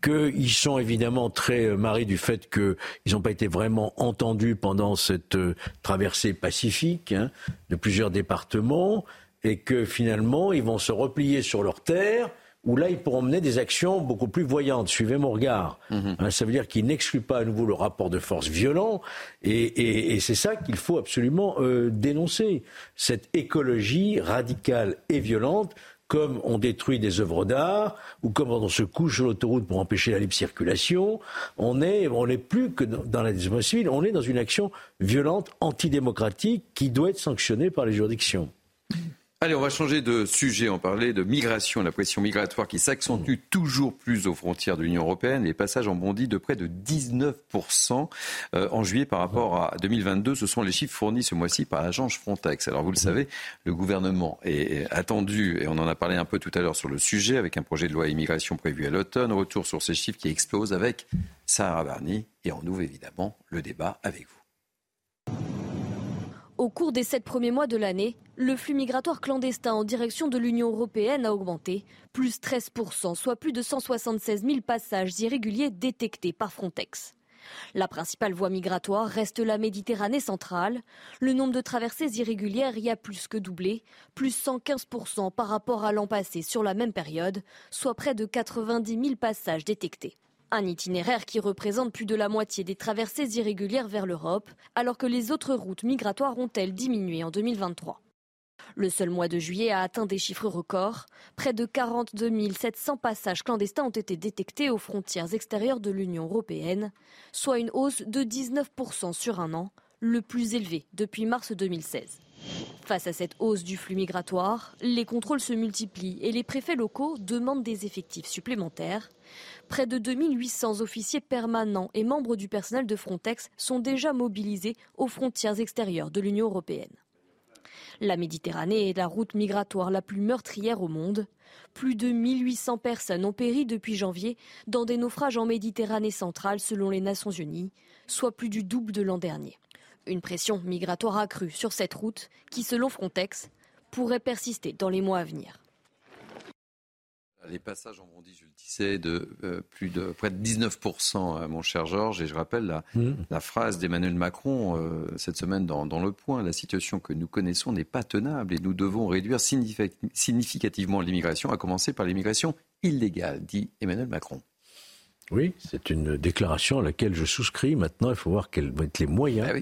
qu'ils sont évidemment très euh, marrés du fait qu'ils n'ont pas été vraiment entendus pendant cette euh, traversée pacifique hein, de plusieurs départements et que finalement ils vont se replier sur leur terre où là, ils pourront mener des actions beaucoup plus voyantes. Suivez mon regard. Mhm. Hein, ça veut dire qu'ils n'excluent pas à nouveau le rapport de force violent, et, c'est ça qu'il faut absolument euh, dénoncer. Cette écologie radicale et violente comme on détruit des œuvres d'art, ou comme on se couche sur l'autoroute pour empêcher la libre circulation, on n'est on est plus que dans la désobéissance civile, on est dans une action violente, antidémocratique, qui doit être sanctionnée par les juridictions. Allez, on va changer de sujet. On parlait de migration, la pression migratoire qui s'accentue toujours plus aux frontières de l'Union européenne. Les passages ont bondi de près de 19% euh, en juillet par rapport à 2022. Ce sont les chiffres fournis ce mois-ci par l'agence Frontex. Alors, vous le savez, le gouvernement est attendu, et on en a parlé un peu tout à l'heure sur le sujet, avec un projet de loi immigration prévu à l'automne. Retour sur ces chiffres qui explosent avec Sarah Barney. Et on ouvre évidemment le débat avec vous. Au cours des sept premiers mois de l'année, le flux migratoire clandestin en direction de l'Union européenne a augmenté, plus 13%, soit plus de 176 000 passages irréguliers détectés par Frontex. La principale voie migratoire reste la Méditerranée centrale. Le nombre de traversées irrégulières y a plus que doublé, plus 115% par rapport à l'an passé sur la même période, soit près de 90 000 passages détectés. Un itinéraire qui représente plus de la moitié des traversées irrégulières vers l'Europe, alors que les autres routes migratoires ont-elles diminué en 2023. Le seul mois de juillet a atteint des chiffres records. Près de 42 700 passages clandestins ont été détectés aux frontières extérieures de l'Union européenne, soit une hausse de 19% sur un an, le plus élevé depuis mars 2016. Face à cette hausse du flux migratoire, les contrôles se multiplient et les préfets locaux demandent des effectifs supplémentaires. Près de 2800 officiers permanents et membres du personnel de Frontex sont déjà mobilisés aux frontières extérieures de l'Union européenne. La Méditerranée est la route migratoire la plus meurtrière au monde. Plus de 1800 personnes ont péri depuis janvier dans des naufrages en Méditerranée centrale selon les Nations Unies, soit plus du double de l'an dernier. Une pression migratoire accrue sur cette route qui, selon Frontex, pourrait persister dans les mois à venir. Les passages ont bondi, je le disais, de euh, plus de près de 19%, euh, mon cher Georges. Et je rappelle la, mmh. phrase d'Emmanuel Macron euh, cette semaine dans, Le Point. La situation que nous connaissons n'est pas tenable et nous devons réduire significativement l'immigration, à commencer par l'immigration illégale, dit Emmanuel Macron. Oui, c'est une déclaration à laquelle je souscris. Maintenant, il faut voir quels vont être les moyens ah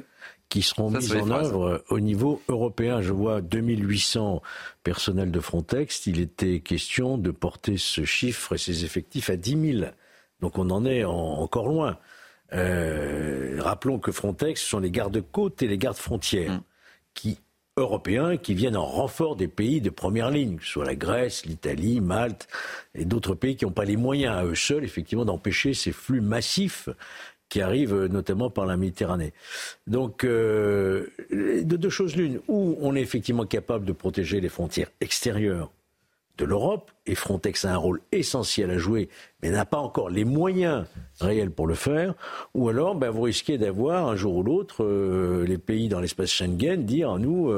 qui seront mis en œuvre au niveau européen. Je vois 2800 personnels de Frontex. Il était question de porter ce chiffre et ces effectifs à 10 000. Donc on en est encore loin. Euh, rappelons que Frontex sont les gardes-côtes et les gardes-frontières mm. qui européens qui viennent en renfort des pays de première ligne, que ce soit la Grèce, l'Italie, Malte et d'autres pays qui n'ont pas les moyens à eux seuls, effectivement, d'empêcher ces flux massifs qui arrivent euh, notamment par la Méditerranée. Donc, euh, de deux choses l'une, où on est effectivement capable de protéger les frontières extérieures de l'Europe, et Frontex a un rôle essentiel à jouer, mais n'a pas encore les moyens réels pour le faire, ou alors ben, vous risquez d'avoir un jour ou l'autre euh, les pays dans l'espace Schengen dire nous,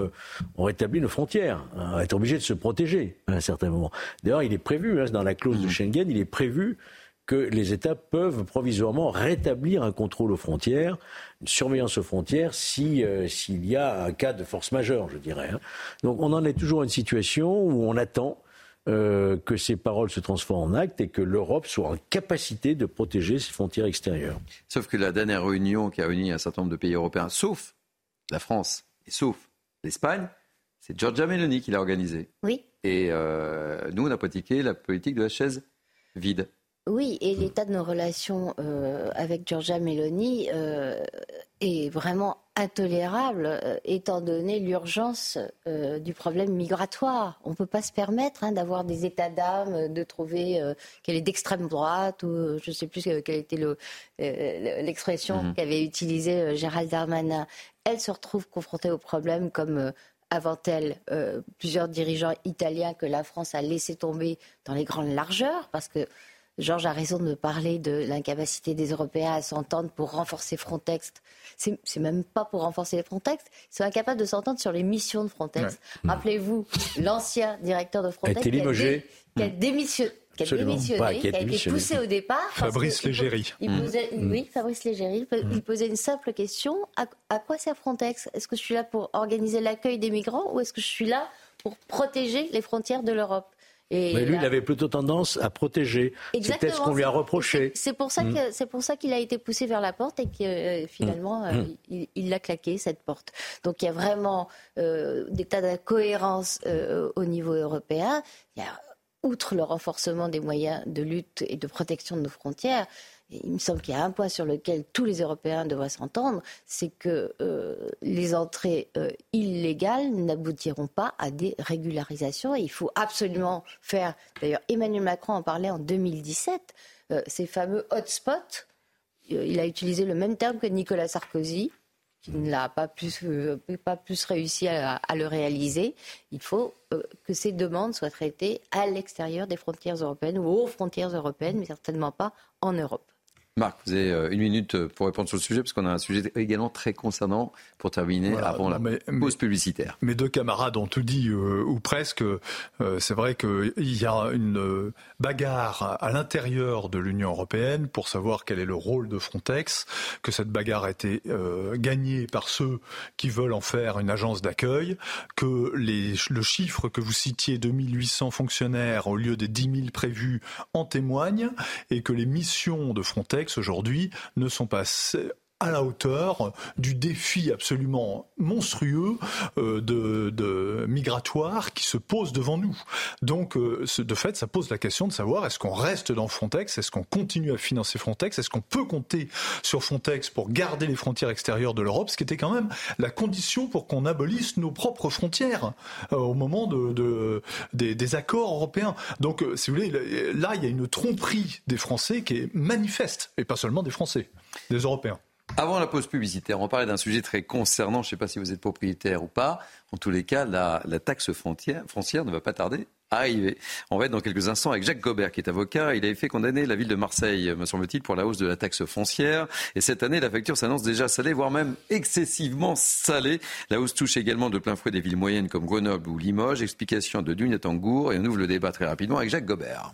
on rétablit nos frontières, on va être obligé de se protéger à un certain moment. D'ailleurs, il est prévu, hein, dans la clause de mmh. Schengen, il est prévu que les États peuvent provisoirement rétablir un contrôle aux frontières, une surveillance aux frontières, si, euh, s'il y a un cas de force majeure, je dirais. Hein. Donc on en est toujours à une situation où on attend euh, que ces paroles se transforment en actes et que l'Europe soit en capacité de protéger ses frontières extérieures. Sauf que la dernière réunion qui a réuni un certain nombre de pays européens, sauf la France et sauf l'Espagne, c'est Giorgia Meloni qui l'a organisée. Oui. Et euh, nous, on a pratiqué la politique de la chaise vide. Oui, et l'état de nos relations euh, avec Giorgia Meloni euh, est vraiment intolérable euh, étant donné l'urgence du problème migratoire. On ne peut pas se permettre hein, d'avoir des états d'âme, de trouver qu'elle est d'extrême droite ou je ne sais plus quelle était l'expression mhm. qu'avait utilisée Gérald Darmanin. Elle se retrouve confrontée au problème comme avant elle plusieurs dirigeants italiens que la France a laissé tomber dans les grandes largeurs parce que Georges a raison de parler de l'incapacité des Européens à s'entendre pour renforcer Frontex. C'est même pas pour renforcer les Frontex, ils sont incapables de s'entendre sur les missions de Frontex. Rappelez-vous, l'ancien directeur de Frontex qui a, démissionné qui a démissionné, qui a, été poussé au départ. Fabrice Légéry. Il, mm. Oui, Fabrice Légéry. Il, posait une simple question à, à quoi sert Frontex? Est-ce que je suis là pour organiser l'accueil des migrants ou est-ce que je suis là pour protéger les frontières de l'Europe? Mais lui, il avait plutôt tendance à protéger. C'est peut-être ce qu'on lui a reproché. C'est pour ça mm. c'est pour ça qu'il a été poussé vers la porte et que euh, finalement mm. euh, mm. il l'a claqué cette porte. Donc il y a vraiment euh, des tas d'incohérences au niveau européen. Il y a outre le renforcement des moyens de lutte et de protection de nos frontières, il me semble qu'il y a un point sur lequel tous les Européens devraient s'entendre, c'est que euh, les entrées euh, illégales n'aboutiront pas à des régularisations. Il faut absolument faire, d'ailleurs Emmanuel Macron en parlait en 2017, euh, ces fameux hotspots. il a utilisé le même terme que Nicolas Sarkozy qui n'a pas plus, pas plus réussi à, le réaliser. Il faut que ces demandes soient traitées à l'extérieur des frontières européennes ou aux frontières européennes, mais certainement pas en Europe. Marc, vous avez euh, une minute euh, pour répondre sur le sujet, parce qu'on a un sujet également très concernant pour terminer avant la pause publicitaire. Mes deux camarades ont tout dit, euh, ou presque. c'est vrai qu'il y a une bagarre à l'intérieur de l'Union européenne pour savoir quel est le rôle de Frontex, que cette bagarre a été gagnée par ceux qui veulent en faire une agence d'accueil, que les, le chiffre que vous citiez, 2800 fonctionnaires au lieu des 10 000 prévus, en témoigne, et que les missions de Frontex aujourd'hui ne sont pas à la hauteur du défi absolument monstrueux euh, de, migratoire qui se pose devant nous. Donc, euh, de fait, ça pose la question de savoir est-ce qu'on reste dans Frontex, est-ce qu'on continue à financer Frontex, est-ce qu'on peut compter sur Frontex pour garder les frontières extérieures de l'Europe, ce qui était quand même la condition pour qu'on abolisse nos propres frontières euh, au moment de, des, des, accords européens. Donc, si vous voulez, là, il y a une tromperie des Français qui est manifeste, et pas seulement des Français, des Européens. Avant la pause publicitaire, on parlait d'un sujet très concernant, je ne sais pas si vous êtes propriétaire ou pas. En tous les cas, la, taxe foncière, foncière ne va pas tarder à arriver. On va être dans quelques instants avec Jacques Gobert, qui est avocat. Il avait fait condamner la ville de Marseille, me semble-t-il, pour la hausse de la taxe foncière. Et cette année, la facture s'annonce déjà salée, voire même excessivement salée. La hausse touche également de plein fouet des villes moyennes comme Grenoble ou Limoges. Explication de Dunatangour. Et on ouvre le débat très rapidement avec Jacques Gobert.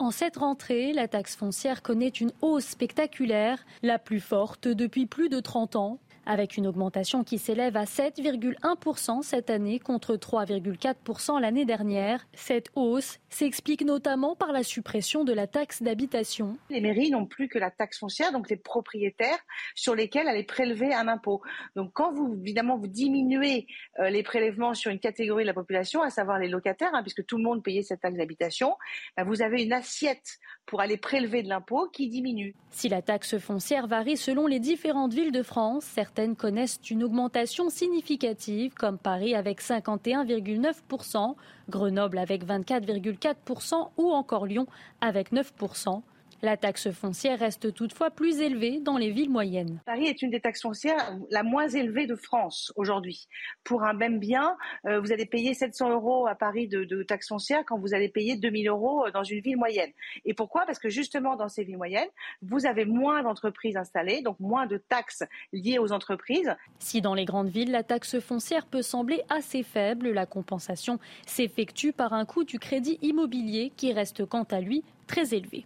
En cette rentrée, la taxe foncière connaît une hausse spectaculaire, la plus forte depuis plus de 30 ans avec une augmentation qui s'élève à 7,1% cette année contre 3,4% l'année dernière. Cette hausse s'explique notamment par la suppression de la taxe d'habitation. Les mairies n'ont plus que la taxe foncière, donc les propriétaires sur lesquels aller prélever un impôt. Donc quand vous, évidemment, vous diminuez euh, les prélèvements sur une catégorie de la population, à savoir les locataires, hein, puisque tout le monde payait cette taxe d'habitation, bah, vous avez une assiette pour aller prélever de l'impôt qui diminue. Si la taxe foncière varie selon les différentes villes de France, certaines connaissent une augmentation significative, comme Paris avec 51,9%, Grenoble avec 24,4% ou encore Lyon avec 9%. La taxe foncière reste toutefois plus élevée dans les villes moyennes. Paris est une des taxes foncières la moins élevée de France aujourd'hui. Pour un même bien, euh, vous allez payer 700 euros à Paris de, de taxes foncières quand vous allez payer 2000 euros dans une ville moyenne. Et pourquoi? Parce que justement dans ces villes moyennes, vous avez moins d'entreprises installées, donc moins de taxes liées aux entreprises. Si dans les grandes villes, la taxe foncière peut sembler assez faible, la compensation s'effectue par un coût du crédit immobilier qui reste quant à lui très élevé.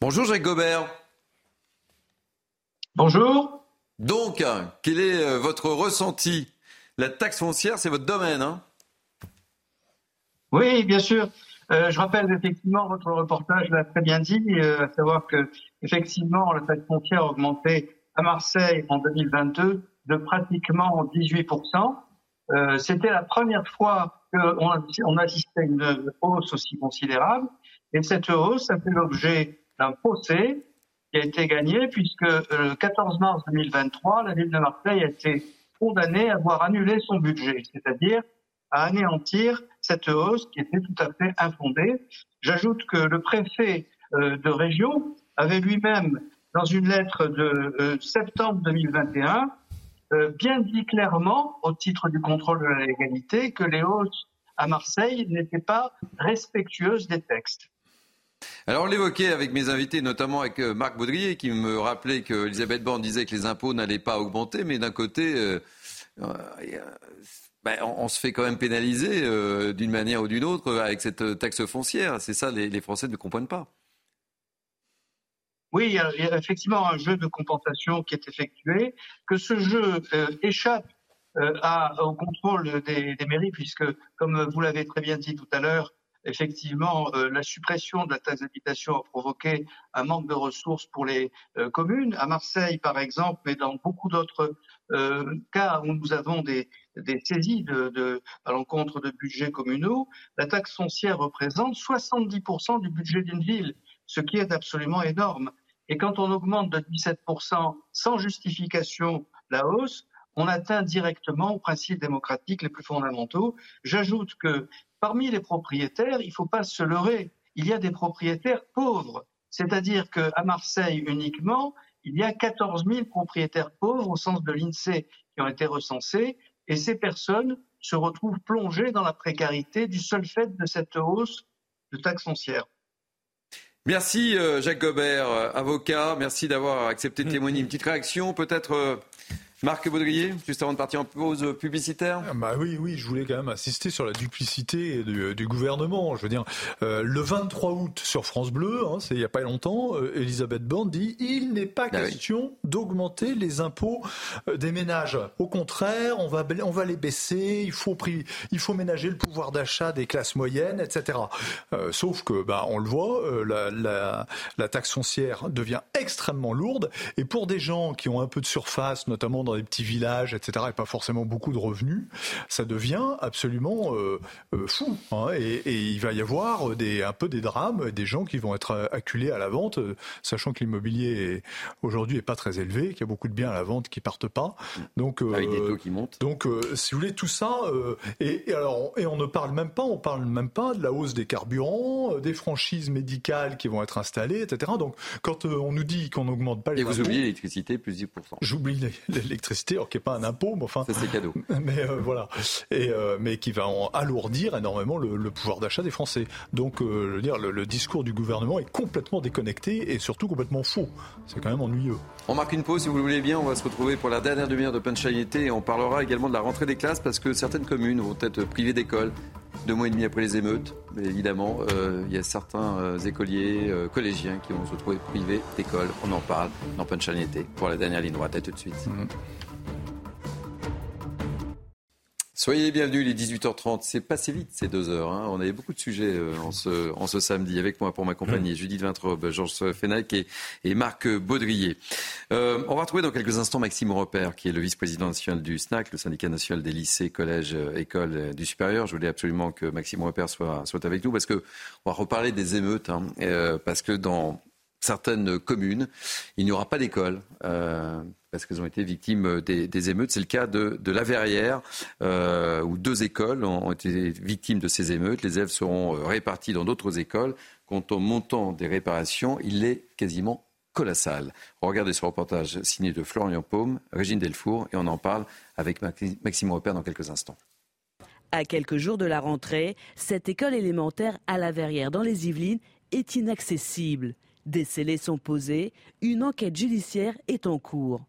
Bonjour Jacques Gobert. Bonjour. Donc, quel est euh, votre ressenti? La taxe foncière, c'est votre domaine, hein? Oui, bien sûr. Euh, je rappelle effectivement votre reportage l'a très bien dit, euh, à savoir que effectivement la taxe foncière a augmenté à Marseille en 2022 de pratiquement 18%. Euh, C'était la première fois qu'on on assistait à une hausse aussi considérable. Et cette hausse a fait l'objet d'un procès qui a été gagné puisque le 14 mars 2023, la ville de Marseille a été condamnée à avoir annulé son budget, c'est-à-dire à anéantir cette hausse qui était tout à fait infondée. J'ajoute que le préfet euh, de région avait lui-même, dans une lettre de euh, septembre 2021, euh, bien dit clairement, au titre du contrôle de la légalité, que les hausses à Marseille n'étaient pas respectueuses des textes. Alors on l'évoquait avec mes invités, notamment avec Marc Baudrier, qui me rappelait que Elisabeth Borne disait que les impôts n'allaient pas augmenter, mais d'un côté, ben, on, se fait quand même pénaliser euh, d'une manière ou d'une autre avec cette euh, taxe foncière. C'est ça, les, Français ne comprennent pas. Oui, il y, a, effectivement un jeu de compensation qui est effectué, que ce jeu euh, échappe au contrôle des, mairies, puisque, comme vous l'avez très bien dit tout à l'heure, effectivement, la suppression de la taxe d'habitation a provoqué un manque de ressources pour les communes. À Marseille, par exemple, mais dans beaucoup d'autres cas où nous avons des, saisies à l'encontre de budgets communaux, la taxe foncière représente 70% du budget d'une ville, ce qui est absolument énorme. Et quand on augmente de 17% sans justification la hausse, on atteint directement aux principes démocratiques les plus fondamentaux. J'ajoute que parmi les propriétaires, il ne faut pas se leurrer, il y a des propriétaires pauvres. C'est-à-dire qu'à Marseille uniquement, il y a 14 000 propriétaires pauvres au sens de l'INSEE qui ont été recensés et ces personnes se retrouvent plongées dans la précarité du seul fait de cette hausse de taxes foncières. Merci euh, Jacques Gobert, euh, avocat. Merci d'avoir accepté de témoigner. Une petite réaction peut-être euh, Marc Baudrier, juste avant de partir en pause publicitaire ah Bah oui, oui, je voulais quand même insister sur la duplicité du, gouvernement. Je veux dire, euh, le 23 août sur France Bleu, hein, c'est il n'y a pas longtemps, euh, Elisabeth Borne dit il n'est pas bah question d'augmenter les impôts euh, des ménages. Au contraire, on va on va les baisser. Il faut il faut ménager le pouvoir d'achat des classes moyennes, etc. sauf que, bah, on le voit, la, la, la taxe foncière devient extrêmement lourde et pour des gens qui ont un peu de surface, notamment dans des petits villages, etc., et pas forcément beaucoup de revenus, ça devient absolument euh, euh, fou. Hein. et, il va y avoir des, un peu des drames, des gens qui vont être acculés à la vente, sachant que l'immobilier aujourd'hui est pas très élevé, qu'il y a beaucoup de biens à la vente qui partent pas. Donc, euh, Avec des taux qui montent. Donc, si vous voulez, tout ça, et, alors, et on ne parle même pas, on parle même pas de la hausse des carburants, des franchises médicales qui vont être installées, etc. Donc, quand on nous dit qu'on n'augmente pas les Et vous oubliez l'électricité, plus 10%. J'oublie les, l'électricité, alors qui n'est pas un impôt, mais enfin. c'est cadeau. [laughs] Mais euh, voilà. Et, euh, mais qui va en alourdir énormément le, pouvoir d'achat des Français. Donc, euh, je veux dire, le, discours du gouvernement est complètement déconnecté et surtout complètement faux. C'est quand même ennuyeux. On marque une pause, si vous le voulez bien. On va se retrouver pour la dernière demi-heure de Punchline et on parlera également de la rentrée des classes parce que certaines communes vont être privées d'école deux mois et demi après les émeutes. Évidemment, il y a certains écoliers, collégiens qui vont se retrouver privés d'école. On en parle dans Punchline pour la dernière ligne droite. À tout de suite. Mmh. Soyez les bienvenus, il est 18h30. C'est passé vite ces deux heures. Hein. On avait beaucoup de sujets euh, en, ce, en, ce, samedi. Avec moi pour m'accompagner, mmh. Judith Vintrobe, Georges Fenech et, et, Marc Baudrier. Euh, on va retrouver dans quelques instants Maxime Repère, qui est le vice-président national du SNAC, le syndicat national des lycées, collèges, euh, écoles du supérieur. Je voulais absolument que Maxime Repère soit, soit avec nous parce que on va reparler des émeutes. Hein, parce que dans certaines communes, il n'y aura pas d'école. Euh, parce qu'elles ont été victimes des, émeutes. C'est le cas de, la Verrière, euh, où deux écoles ont, été victimes de ces émeutes. Les élèves seront euh, répartis dans d'autres écoles. Quant au montant des réparations, il est quasiment colossal. Regardez ce reportage signé de Florian Paume, Régine Delfour, et on en parle avec Maxime Repère dans quelques instants. À quelques jours de la rentrée, cette école élémentaire à la Verrière dans les Yvelines est inaccessible. Des scellés sont posés, une enquête judiciaire est en cours.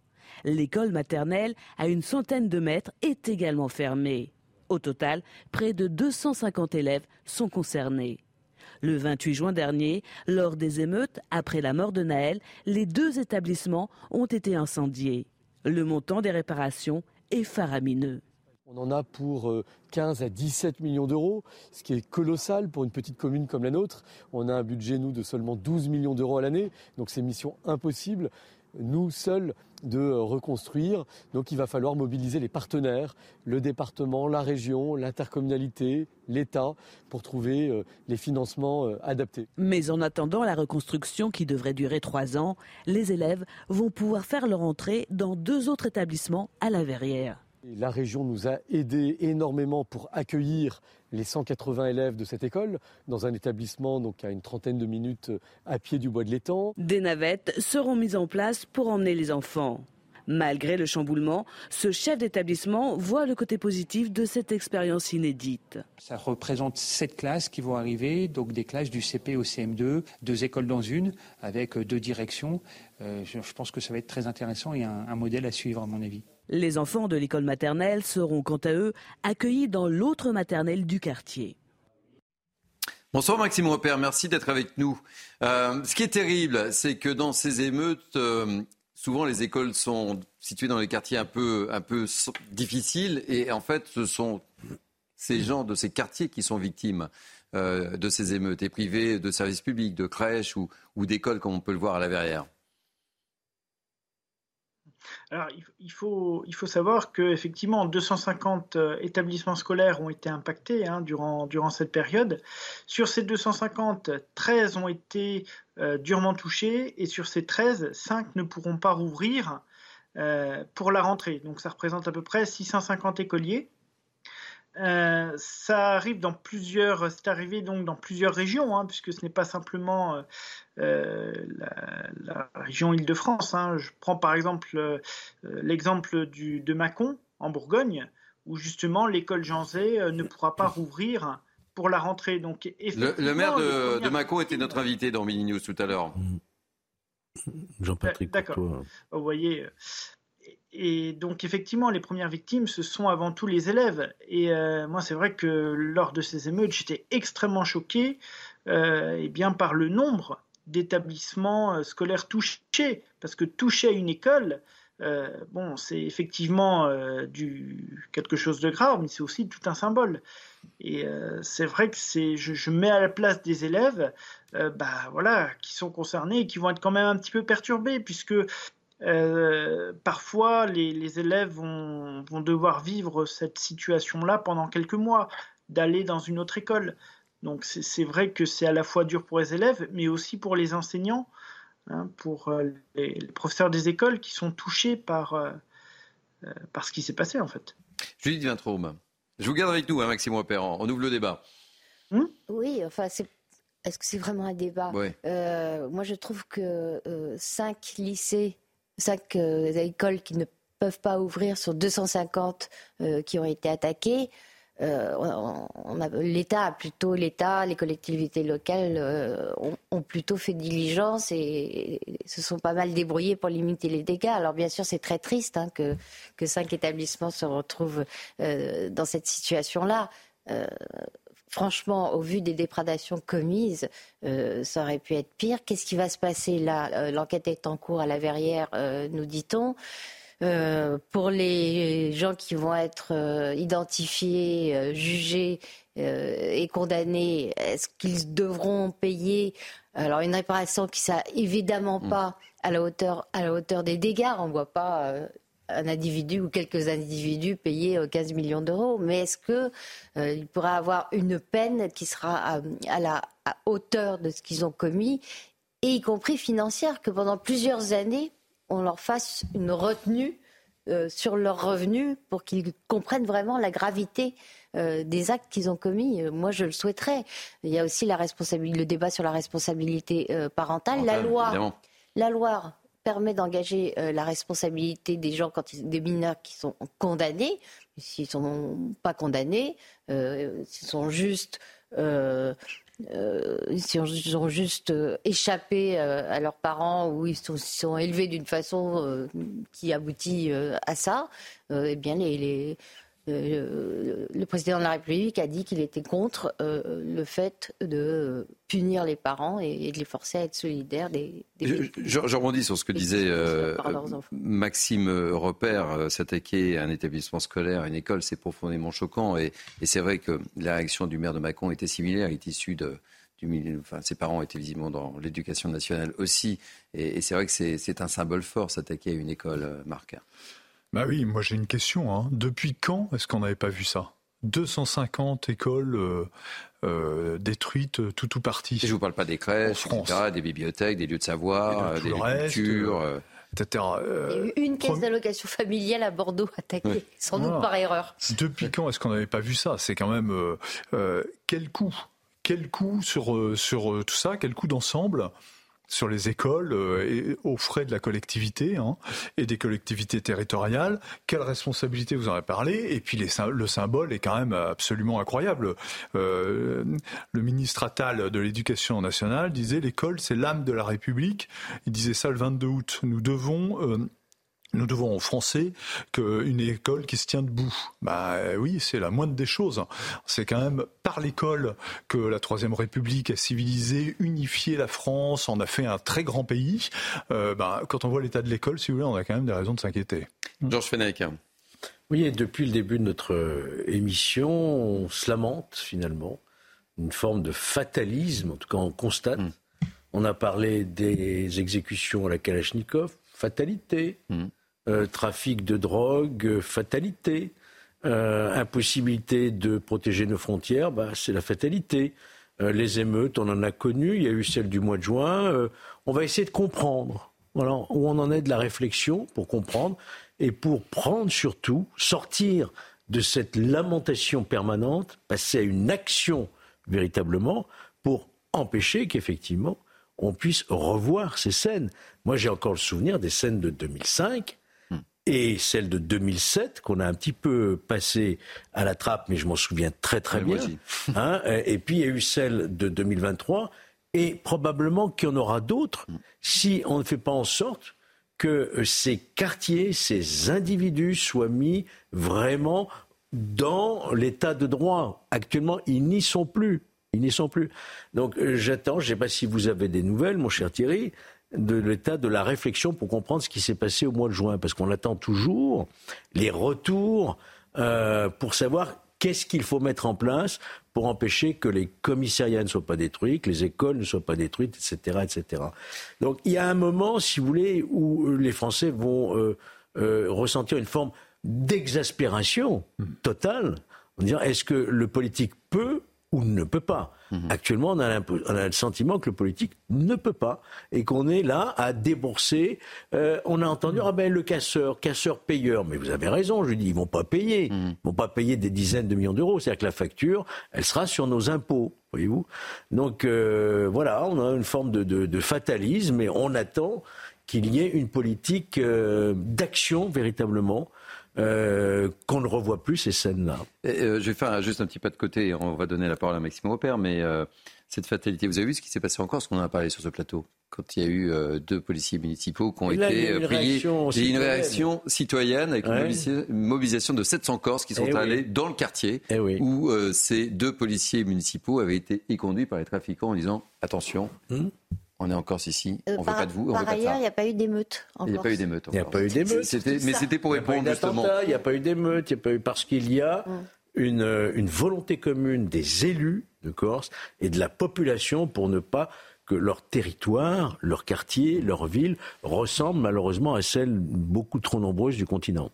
L'école maternelle, à une centaine de mètres, est également fermée. Au total, près de 250 élèves sont concernés. Le 28 juin dernier, lors des émeutes, après la mort de Naël, les deux établissements ont été incendiés. Le montant des réparations est faramineux. On en a pour 15 à 17 millions d'euros, ce qui est colossal pour une petite commune comme la nôtre. On a un budget, nous, de seulement 12 millions d'euros à l'année, donc c'est mission impossible nous seuls de reconstruire. Donc il va falloir mobiliser les partenaires, le département, la région, l'intercommunalité, l'État, pour trouver euh, les financements euh, adaptés. Mais en attendant la reconstruction qui devrait durer trois ans, les élèves vont pouvoir faire leur entrée dans deux autres établissements à la Verrière. La région nous a aidés énormément pour accueillir les 180 élèves de cette école dans un établissement donc à une trentaine de minutes à pied du bois de l'étang. Des navettes seront mises en place pour emmener les enfants. Malgré le chamboulement, ce chef d'établissement voit le côté positif de cette expérience inédite. Ça représente sept classes qui vont arriver, donc des classes du CP au CM2, deux écoles dans une, avec deux directions. Euh, je pense que ça va être très intéressant et un modèle à suivre à mon avis. Les enfants de l'école maternelle seront quant à eux accueillis dans l'autre maternelle du quartier. Bonsoir Maxime Repère, merci d'être avec nous. Euh, ce qui est terrible, c'est que dans ces émeutes, euh, souvent les écoles sont situées dans les quartiers un peu, difficiles et en fait ce sont ces gens de ces quartiers qui sont victimes euh, de ces émeutes et privés de services publics, de crèches ou d'écoles comme on peut le voir à la Verrière. Alors, il faut, il faut savoir qu'effectivement, 250 euh, établissements scolaires ont été impactés hein, durant, cette période. Sur ces 250, 13 ont été euh, durement touchés et sur ces 13, 5 ne pourront pas rouvrir euh, pour la rentrée. Donc, ça représente à peu près 650 écoliers. Euh, ça arrive dans plusieurs, c'est arrivé donc dans plusieurs régions, hein, puisque ce n'est pas simplement euh, euh, la, région Île-de-France. Hein. Je prends par exemple l'exemple de Mâcon en Bourgogne, où justement l'école Jean Zay ne pourra pas rouvrir pour la rentrée. Donc, le, maire de, de, Mâcon était notre invité dans Mini News tout à l'heure. Jean-Patrick D'accord. Vous voyez, et donc effectivement, les premières victimes, ce sont avant tout les élèves. Et euh, moi, c'est vrai que lors de ces émeutes, j'étais extrêmement choqué euh, et bien par le nombre d'établissements euh, scolaires touchés, parce que toucher à une école, euh, bon, c'est effectivement du quelque chose de grave, mais c'est aussi tout un symbole. Et c'est vrai que c'est, je, je, mets à la place des élèves, bah voilà, qui sont concernés et qui vont être quand même un petit peu perturbés, puisque euh, parfois, les, élèves vont, devoir vivre cette situation-là pendant quelques mois, d'aller dans une autre école. Donc c'est vrai que c'est à la fois dur pour les élèves, mais aussi pour les enseignants, hein, pour euh, les, professeurs des écoles qui sont touchés par, euh, par ce qui s'est passé en fait. Judith Vintraume, je vous garde avec nous, hein, Maxime Perrand. On ouvre le débat. Hmm oui, enfin, est-ce que c'est vraiment un débat? Moi, je trouve que cinq lycées cinq euh, écoles qui ne peuvent pas ouvrir sur 250 euh, qui ont été attaquées. Euh, L'État plutôt l'État, les collectivités locales ont, plutôt fait diligence et, se sont pas mal débrouillés pour limiter les dégâts. Alors bien sûr, c'est très triste hein, que cinq établissements se retrouvent dans cette situation-là franchement, au vu des déprédations commises, euh, ça aurait pu être pire. Qu'est-ce qui va se passer là? Euh, L'enquête est en cours à la Verrière, euh, nous dit-on. pour les gens qui vont être identifiés, jugés et condamnés, est-ce qu'ils devront payer? Alors une réparation qui ne évidemment mm. pas à la hauteur à la hauteur des dégâts. On ne voit pas un individu ou quelques individus payer 15 euh, millions d'euros, mais est-ce qu'il euh, pourra avoir une peine qui sera à, la hauteur de ce qu'ils ont commis, et y compris financière, que pendant plusieurs années, on leur fasse une retenue euh, sur leurs revenus pour qu'ils comprennent vraiment la gravité des actes qu'ils ont commis? moi, je le souhaiterais. Il y a aussi la responsabilité, le débat sur la responsabilité parentale. la loi, la loi permet d'engager euh, la responsabilité des gens, quand ils, des mineurs qui sont condamnés, s'ils ne sont pas condamnés, euh, s'ils sont juste. Euh, ont juste échappé à leurs parents ou ils sont, élevés d'une façon qui aboutit à ça, eh bien les euh, le président de la République a dit qu'il était contre euh, le fait de punir les parents et, de les forcer à être solidaires des. des je, rebondis sur ce que disait euh, Maxime Repère. S'attaquer à un établissement scolaire, à une école, c'est profondément choquant. Et, c'est vrai que la réaction du maire de Macron était similaire. Il est issu de. Du, enfin, ses parents étaient visiblement dans l'éducation nationale aussi. Et, c'est vrai que c'est un symbole fort, s'attaquer à une école, Marc. Bah oui, moi j'ai une question. Hein. Depuis quand est-ce qu'on n'avait pas vu ça? 250 écoles euh, euh, détruites, euh, tout ou parti. je ne vous parle pas des crèches, etc., des bibliothèques, des lieux de savoir, des lieux de culture. Etc. Une caisse d'allocation familiale à Bordeaux attaquée, sans doute par erreur. Depuis quand est-ce qu'on n'avait pas vu ça? C'est quand même quel coût Quel coût sur, sur tout ça? Quel coût d'ensemble? Sur les écoles euh, et aux frais de la collectivité hein, et des collectivités territoriales. Quelle responsabilité vous en avez parlé? Et puis le symbole est quand même absolument incroyable. Euh, le ministre Attal de l'Éducation nationale disait l'école c'est l'âme de la République. Il disait ça le 22 août. Nous devons euh, nous devons aux Français qu'une école qui se tient debout. Bah oui, c'est la moindre des choses. C'est quand même par l'école que la Troisième République a civilisé, unifié la France, en a fait un très grand pays. Euh, bah, quand on voit l'état de l'école, si vous voulez, on a quand même des raisons de s'inquiéter. Georges Fenech. Oui, depuis le début de notre euh, émission, on se lamente finalement. Une forme de fatalisme, en tout cas on constate. Hmm. On a parlé des exécutions à la Kalachnikov, fatalité. Hmm. Euh, trafic de drogue, euh, fatalité. Euh, impossibilité de protéger nos frontières, bah, c'est la fatalité. les émeutes, on en a connu, il y a eu celle du mois de juin. on va essayer de comprendre voilà, où on en est de la réflexion pour comprendre et pour prendre surtout, sortir de cette lamentation permanente, passer à une action véritablement pour empêcher qu'effectivement on puisse revoir ces scènes. Moi, j'ai encore le souvenir des scènes de 2005 et celle de 2007 qu'on a un petit peu passé à la trappe, mais je m'en souviens très très bien. Hein, et puis il y a eu celle de 2023 et probablement qu'il y en aura d'autres si on ne fait pas en sorte que euh, ces quartiers, ces individus soient mis vraiment dans l'état de droit. Actuellement, ils n'y sont plus. Ils n'y sont plus. Donc euh, j'attends, je ne sais pas si vous avez des nouvelles, mon cher Thierry, de l'état de la réflexion pour comprendre ce qui s'est passé au mois de juin, parce qu'on attend toujours les retours euh, pour savoir qu'est-ce qu'il faut mettre en place pour empêcher que les commissariats ne soient pas détruits, que les écoles ne soient pas détruites, etc., etc. Donc il y a un moment, si vous voulez, où les Français vont euh, euh, ressentir une forme d'exaspération totale, en disant est-ce que le politique peut ou ne peut pas. Mhm. Actuellement, on a, on a, le sentiment que le politique ne peut pas et qu'on est là à débourser. Euh, on a entendu ah ben le casseur, casseur payeur. Mais vous avez raison, je dis ils vont pas payer, mhm. ils vont pas payer des dizaines de millions d'euros. C'est-à-dire que la facture, elle sera sur nos impôts, voyez-vous. Donc euh, voilà, on a une forme de, de, de fatalisme et on attend qu'il y ait une politique euh, d'action véritablement euh, qu'on ne revoit plus ces scènes-là. Euh, je vais faire juste un petit pas de côté, on va donner la parole à Maxime Repère, mais euh, cette fatalité, vous avez vu ce qui s'est passé encore, ce qu'on en a parlé sur ce plateau? Quand il y a eu deux policiers municipaux qui ont été priés. Il y a une réaction citoyenne avec une mobilisation de 700 Corses qui sont eh allés dans le quartier eh où ces deux policiers municipaux avaient été éconduits par les trafiquants en disant attention, hmm on est en Corse ici, on ne veut pas de vous. par ailleurs, il n'y a pas eu d'émeute. Il n'y a pas eu d'émeute. Il n'y a pas eu d'émeute. Mais c'était pour répondre justement. Il n'y a pas eu d'émeute, il n'y a pas eu parce qu'il y a mm. une, une volonté commune des élus de Corse et de la population pour ne pas que leur territoire, leur quartier, leur ville ressemblent malheureusement à celles beaucoup trop nombreuses du continent.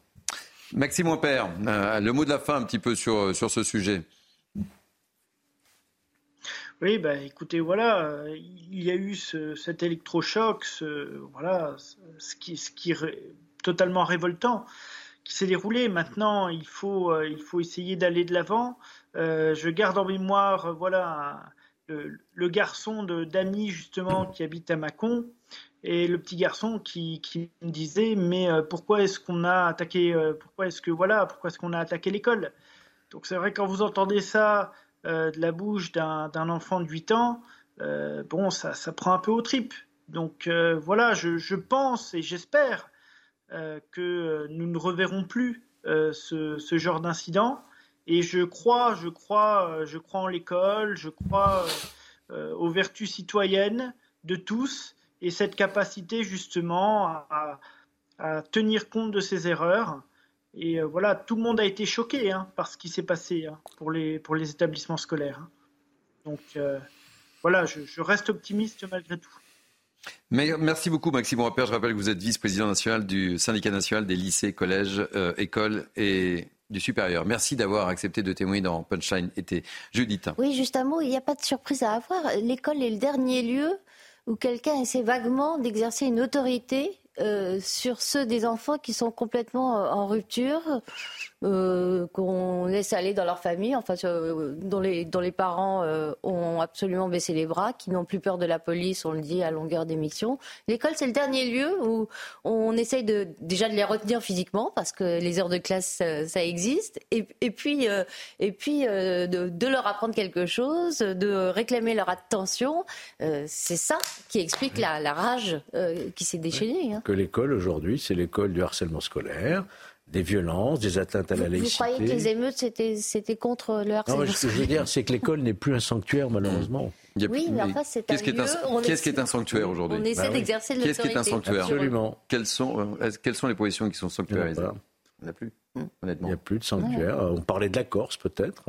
Maxime Père, euh, le mot de la fin un petit peu sur, sur ce sujet. Oui, bah, écoutez, voilà, euh, il y a eu cet électrochoc, voilà, ce qui, ce qui est totalement révoltant, qui s'est déroulé. Maintenant, il faut, euh, il faut essayer d'aller de l'avant. Euh, je garde en mémoire, voilà, le, garçon d'Annie justement qui habite à Mâcon et le petit garçon qui, qui me disait mais pourquoi est-ce qu'on a attaqué, pourquoi est-ce que voilà, pourquoi est-ce qu'on a attaqué l'école? Donc c'est vrai quand vous entendez ça euh, de la bouche d'un enfant de 8 ans, euh, bon, ça, ça, prend un peu aux tripes. Donc euh, voilà, je, pense et j'espère que nous ne reverrons plus ce, ce, genre d'incident. Et je crois, je crois, je crois en l'école, je crois aux vertus citoyennes de tous et cette capacité justement à, à tenir compte de ces erreurs. Et voilà, tout le monde a été choqué hein, par ce qui s'est passé hein, pour, les, pour les établissements scolaires. Hein. Donc voilà, je, je, reste optimiste malgré tout. Merci beaucoup Maxime Rappert. Je rappelle que vous êtes vice-président national du syndicat national des lycées, collèges, euh, écoles et du supérieur. Merci d'avoir accepté de témoigner dans Punchline été. Judith. Oui, juste un mot, il n'y a pas de surprise à avoir. L'école est le dernier lieu où quelqu'un essaie vaguement d'exercer une autorité euh, sur ceux des enfants qui sont complètement euh, en rupture, euh, qu'on laisse aller dans leur famille, enfin, dont, les, parents ont absolument baissé les bras, qui n'ont plus peur de la police, on le dit à longueur d'émission. L'école, c'est le dernier lieu où on essaye déjà de les retenir physiquement, parce que les heures de classe, ça existe, et, puis, de, leur apprendre quelque chose, de réclamer leur attention. c'est ça qui explique la, la rage qui s'est déchaînée. Hein. Que l'école, aujourd'hui, c'est l'école du harcèlement scolaire des violences, des atteintes à la laïcité. Vous croyez que les émeutes, c'était contre le harcèlement Non, ce que je veux dire, c'est que l'école n'est plus un sanctuaire, malheureusement. Oui, mais enfin, c'est un Qu'est-ce qui est un sanctuaire aujourd'hui On essaie bah d'exercer l'autorité. Qu'est-ce qui est un sanctuaire Absolument. Quelles sont, euh, quelles sont les positions qui sont sanctuarisées Il n'y en a plus, honnêtement. Il n'y a plus de sanctuaire. On parlait de la Corse, peut-être.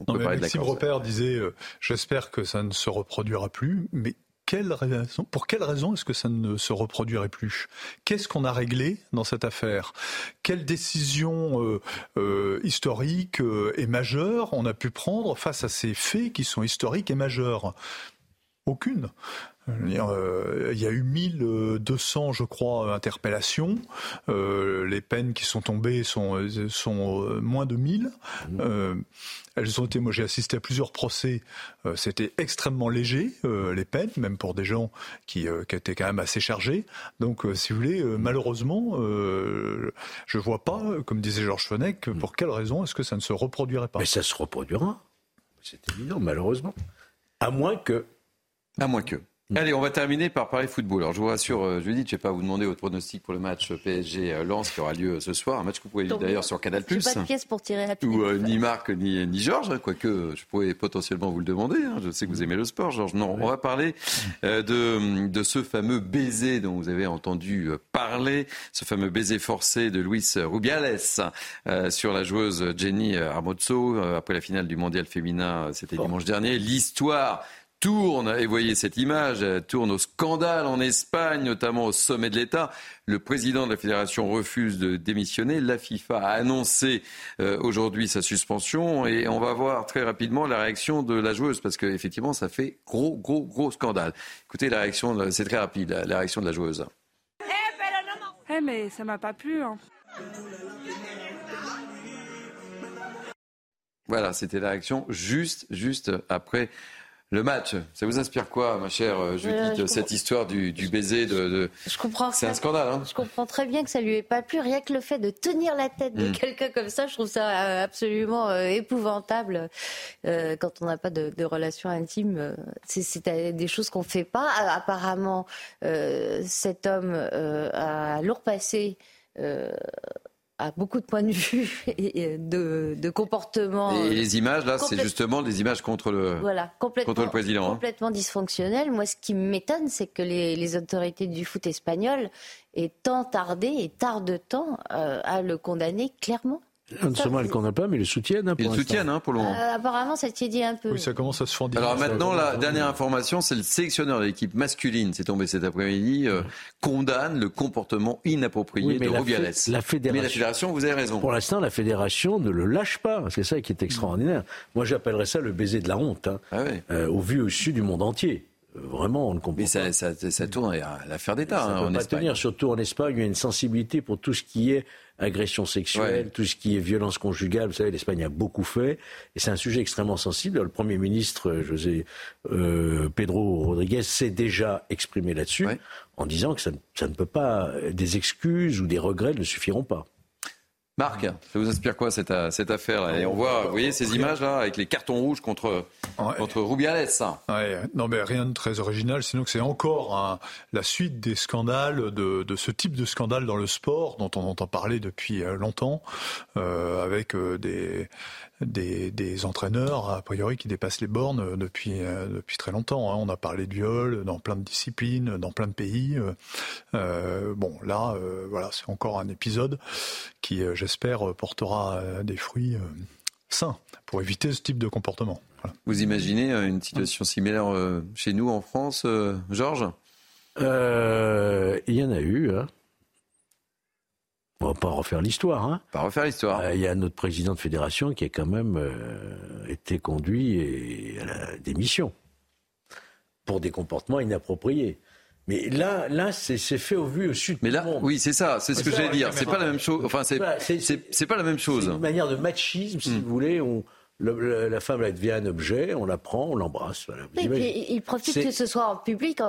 On peut parler Maxime Repère disait euh, J'espère que ça ne se reproduira plus, mais pour quelle raison est-ce que ça ne se reproduirait plus? Qu'est-ce qu'on a réglé dans cette affaire? Quelle décision euh, euh, historique euh, et majeure? On a pu prendre face à ces faits qui sont historiques et majeurs. Aucune. Euh, il y a eu 1200, je crois, interpellations. Euh, les peines qui sont tombées sont, sont euh, moins de 1000. Mmh. elles ont été, moi j'ai assisté à plusieurs procès, c'était extrêmement léger, les peines, même pour des gens qui, qui étaient quand même assez chargés. Donc, si vous voulez, malheureusement, je vois pas, comme disait Georges Fenech, mmh. pour quelle raison est-ce que ça ne se reproduirait pas? Mais ça se reproduira. C'est évident, malheureusement. À moins que. À moins que. Allez, on va terminer par parler football. Alors, je vous rassure, euh, Judith, je ne vais pas vous demander votre pronostic pour le match PSG-Lens qui aura lieu ce soir. Un match que vous pouvez vivre d'ailleurs sur Canal+. Je pas de pièce pour tirer la Ou euh, ni Marc ni, ni Georges, hein, quoique je pourrais potentiellement vous le demander. Hein. Je sais que vous aimez le sport, Georges. Non, on va parler euh, de, de ce fameux baiser dont vous avez entendu parler, ce fameux baiser forcé de Luis Rubiales sur la joueuse Jenny Armozzo après la finale du mondial féminin, c'était dimanche dernier. L'histoire tourne, et voyez cette image, tourne au scandale en Espagne, notamment au sommet de l'État. Le président de la fédération refuse de démissionner. La FIFA a annoncé euh, aujourd'hui sa suspension et on va voir très rapidement la réaction de la joueuse parce qu'effectivement, ça fait gros, gros, gros scandale. Écoutez la réaction, c'est très rapide, la réaction de la joueuse. Eh, mais ça m'a pas plu. Hein. Voilà, c'était la réaction juste, juste après le match, ça vous inspire quoi, ma chère euh, Judith, cette histoire du, baiser de, Je comprends. C'est un scandale. Hein je comprends très bien que ça lui ait pas plu. Rien que le fait de tenir la tête de mm. quelqu'un comme ça, je trouve ça euh, absolument euh, épouvantable. quand on n'a pas de, de, relation intime, c'est des choses qu'on fait pas. Apparemment, cet homme a lourd passé a beaucoup de points de vue [laughs] et de, de comportement. Et les images, là, c'est justement des images contre le, voilà, complètement, contre le président. Hein. Complètement dysfonctionnelles. Moi, ce qui m'étonne, c'est que les, les, autorités du foot espagnol aient tant tardé et tardent tant euh, à le condamner clairement. Non seulement elles ne condamnent pas, mais ils le soutiennent. Hein, ils le soutiennent hein, pour le moment. Euh, apparemment, ça s'est dit un peu. Oui, ça commence à se fonder. Alors maintenant, la dernière information, c'est le sélectionneur de l'équipe masculine, c'est tombé cet après-midi, euh, condamne le comportement inapproprié de Rubiales. La fédération, mais la fédération, vous avez raison. Pour l'instant, la fédération ne le lâche pas. C'est ça qui est extraordinaire. Moi, j'appellerais ça le baiser de la honte, hein, ah euh, au vu au sud du monde entier. Vraiment, on ne comprend Mais ça, ça, ça, tourne à l'affaire d'État. Ça hein, peut pas tenir, surtout en Espagne, il y a une sensibilité pour tout ce qui est agression sexuelle, tout ce qui est violence conjugale. Vous savez, l'Espagne a beaucoup fait, et c'est un sujet extrêmement sensible. Le Premier ministre, euh, José euh, Pedro Rodriguez, s'est déjà exprimé là-dessus, en disant que ça, ça, ne peut pas, des excuses ou des regrets ne suffiront pas. Marc, ça vous inspire quoi cette, cette affaire Et on voit, vous voyez ces images-là avec les cartons rouges contre, contre Rubiales. Ouais, non, mais rien de très original, sinon que c'est encore la suite des scandales, de, de, ce type de scandale dans le sport dont on entend parler depuis euh, longtemps, euh, avec euh, des, des, des, entraîneurs, a priori, qui dépassent les bornes depuis, depuis très longtemps. Hein. On a parlé de viol dans plein de disciplines, dans plein de pays. Euh, bon, là, voilà, c'est encore un épisode qui, j'espère, portera des fruits sains pour éviter ce type de comportement. Vous imaginez une situation similaire chez nous en France, Georges? Il y en a eu. Hein. On va pas refaire l'histoire. Hein. Pas refaire l'histoire. Euh, il y a notre président de fédération qui a quand même euh, été conduit à la démission pour des comportements inappropriés. Mais là, là, c'est fait au vu au sud. Mais là, oui, c'est ça, c'est ce que j'allais dire. C'est pas la même chose. Enfin, c'est c'est pas la même chose. C'est une manière de machisme, si hmm. vous voulez. On, la femme elle devient un objet, on la prend, on l'embrasse. Voilà. il profite que ce soit en public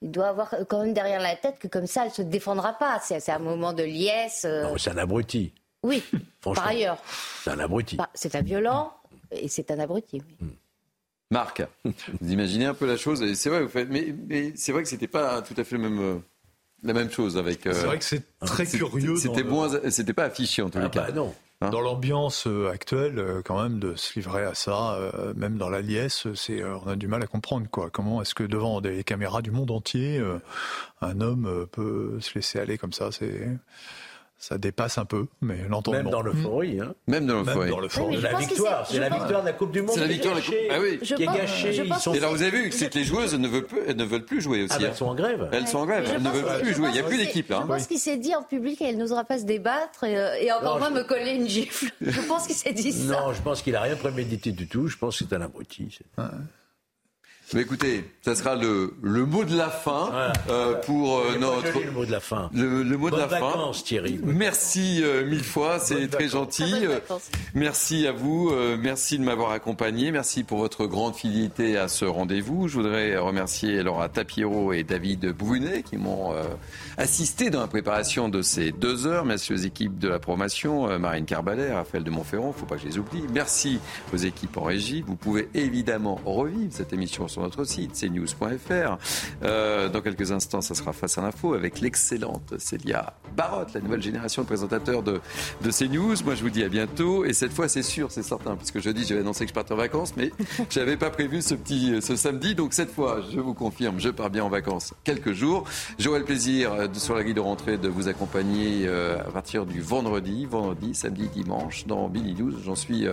il doit avoir quand même derrière la tête que comme ça, elle se défendra pas. C'est un moment de liesse. Euh. Non, c'est un abruti. Oui, [laughs] par ailleurs. C'est un abruti. Bah, c'est un violent et c'est un abruti. Oui. Hmm. Marc, [laughs] vous imaginez un peu la chose. C'est vrai, vous faites, mais, mais c'est vrai que c'était pas tout à fait le même. Euh, la même chose avec. c'est vrai que c'est euh, très curieux. C'était moins, c'était pas affiché en tout ah, cas. Bah non. Hein dans l'ambiance euh, actuelle, euh, quand même, de se livrer à ça, euh, même dans la liesse, c'est, on a du mal à comprendre, quoi. Comment est-ce que devant des caméras du monde entier, un homme peut se laisser aller comme ça C'est ça dépasse un peu, mais l'entendement. Même dans l'euphorie. Hein. Même dans l'euphorie. la victoire, c'est la victoire de la Coupe du Monde. C'est la victoire de la Coupe. Ah oui. Qui est gâchée. Et là, vous avez vu c'est que les joueuses ne veulent plus, elles ne veulent plus jouer aussi. Ah, elles hein. sont en grève. Elles sont en grève. Elles ne veulent plus jouer. Il n'y a plus d'équipe là. Je pense qu'il s'est dit en public qu'elle n'osera pas se débattre et, encore moins me coller une gifle. [laughs] Je pense qu'il s'est dit ça. Non, je pense qu'il n'a rien prémédité du tout. Je pense que c'est un abruti. Mais écoutez, ça sera le, le mot de la fin euh, pour euh, notre. Le mot de la fin. Le, le mot de la vacances, Thierry. Merci euh, mille fois, c'est très gentil. merci à vous, euh, merci de m'avoir accompagné, merci pour votre grande fidélité à ce rendez-vous. Je voudrais remercier Laura Tapiero et David Brunet qui m'ont assisté dans la préparation de ces deux heures. Merci aux équipes de la promotion, Marine Carbalet, Raphaël de Montferrand, faut pas que je les oublie. Merci aux équipes en régie. Vous pouvez évidemment revivre cette émission sur notre site, cnews.fr. Euh, dans quelques instants, ça sera face à l'info avec l'excellente Célia Barotte, la nouvelle génération de présentateurs de, de CNews. Moi, je vous dis à bientôt. Et cette fois, c'est sûr, c'est certain, puisque jeudi, j'avais annoncé que je partais en vacances, mais [laughs] je n'avais pas prévu ce petit ce samedi. Donc cette fois, je vous confirme, je pars bien en vacances quelques jours. J'aurai le plaisir euh, de, sur la grille de rentrée de vous accompagner euh, à partir du vendredi, vendredi, samedi, dimanche dans Billy News. J'en suis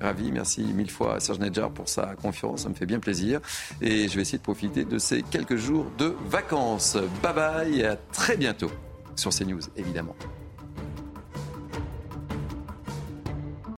ravi. Merci mille fois à Serge Nedjar pour sa confiance. Ça me fait bien plaisir. Et je vais essayer de profiter de ces quelques jours de vacances. Bye bye et à très bientôt sur CNews, évidemment.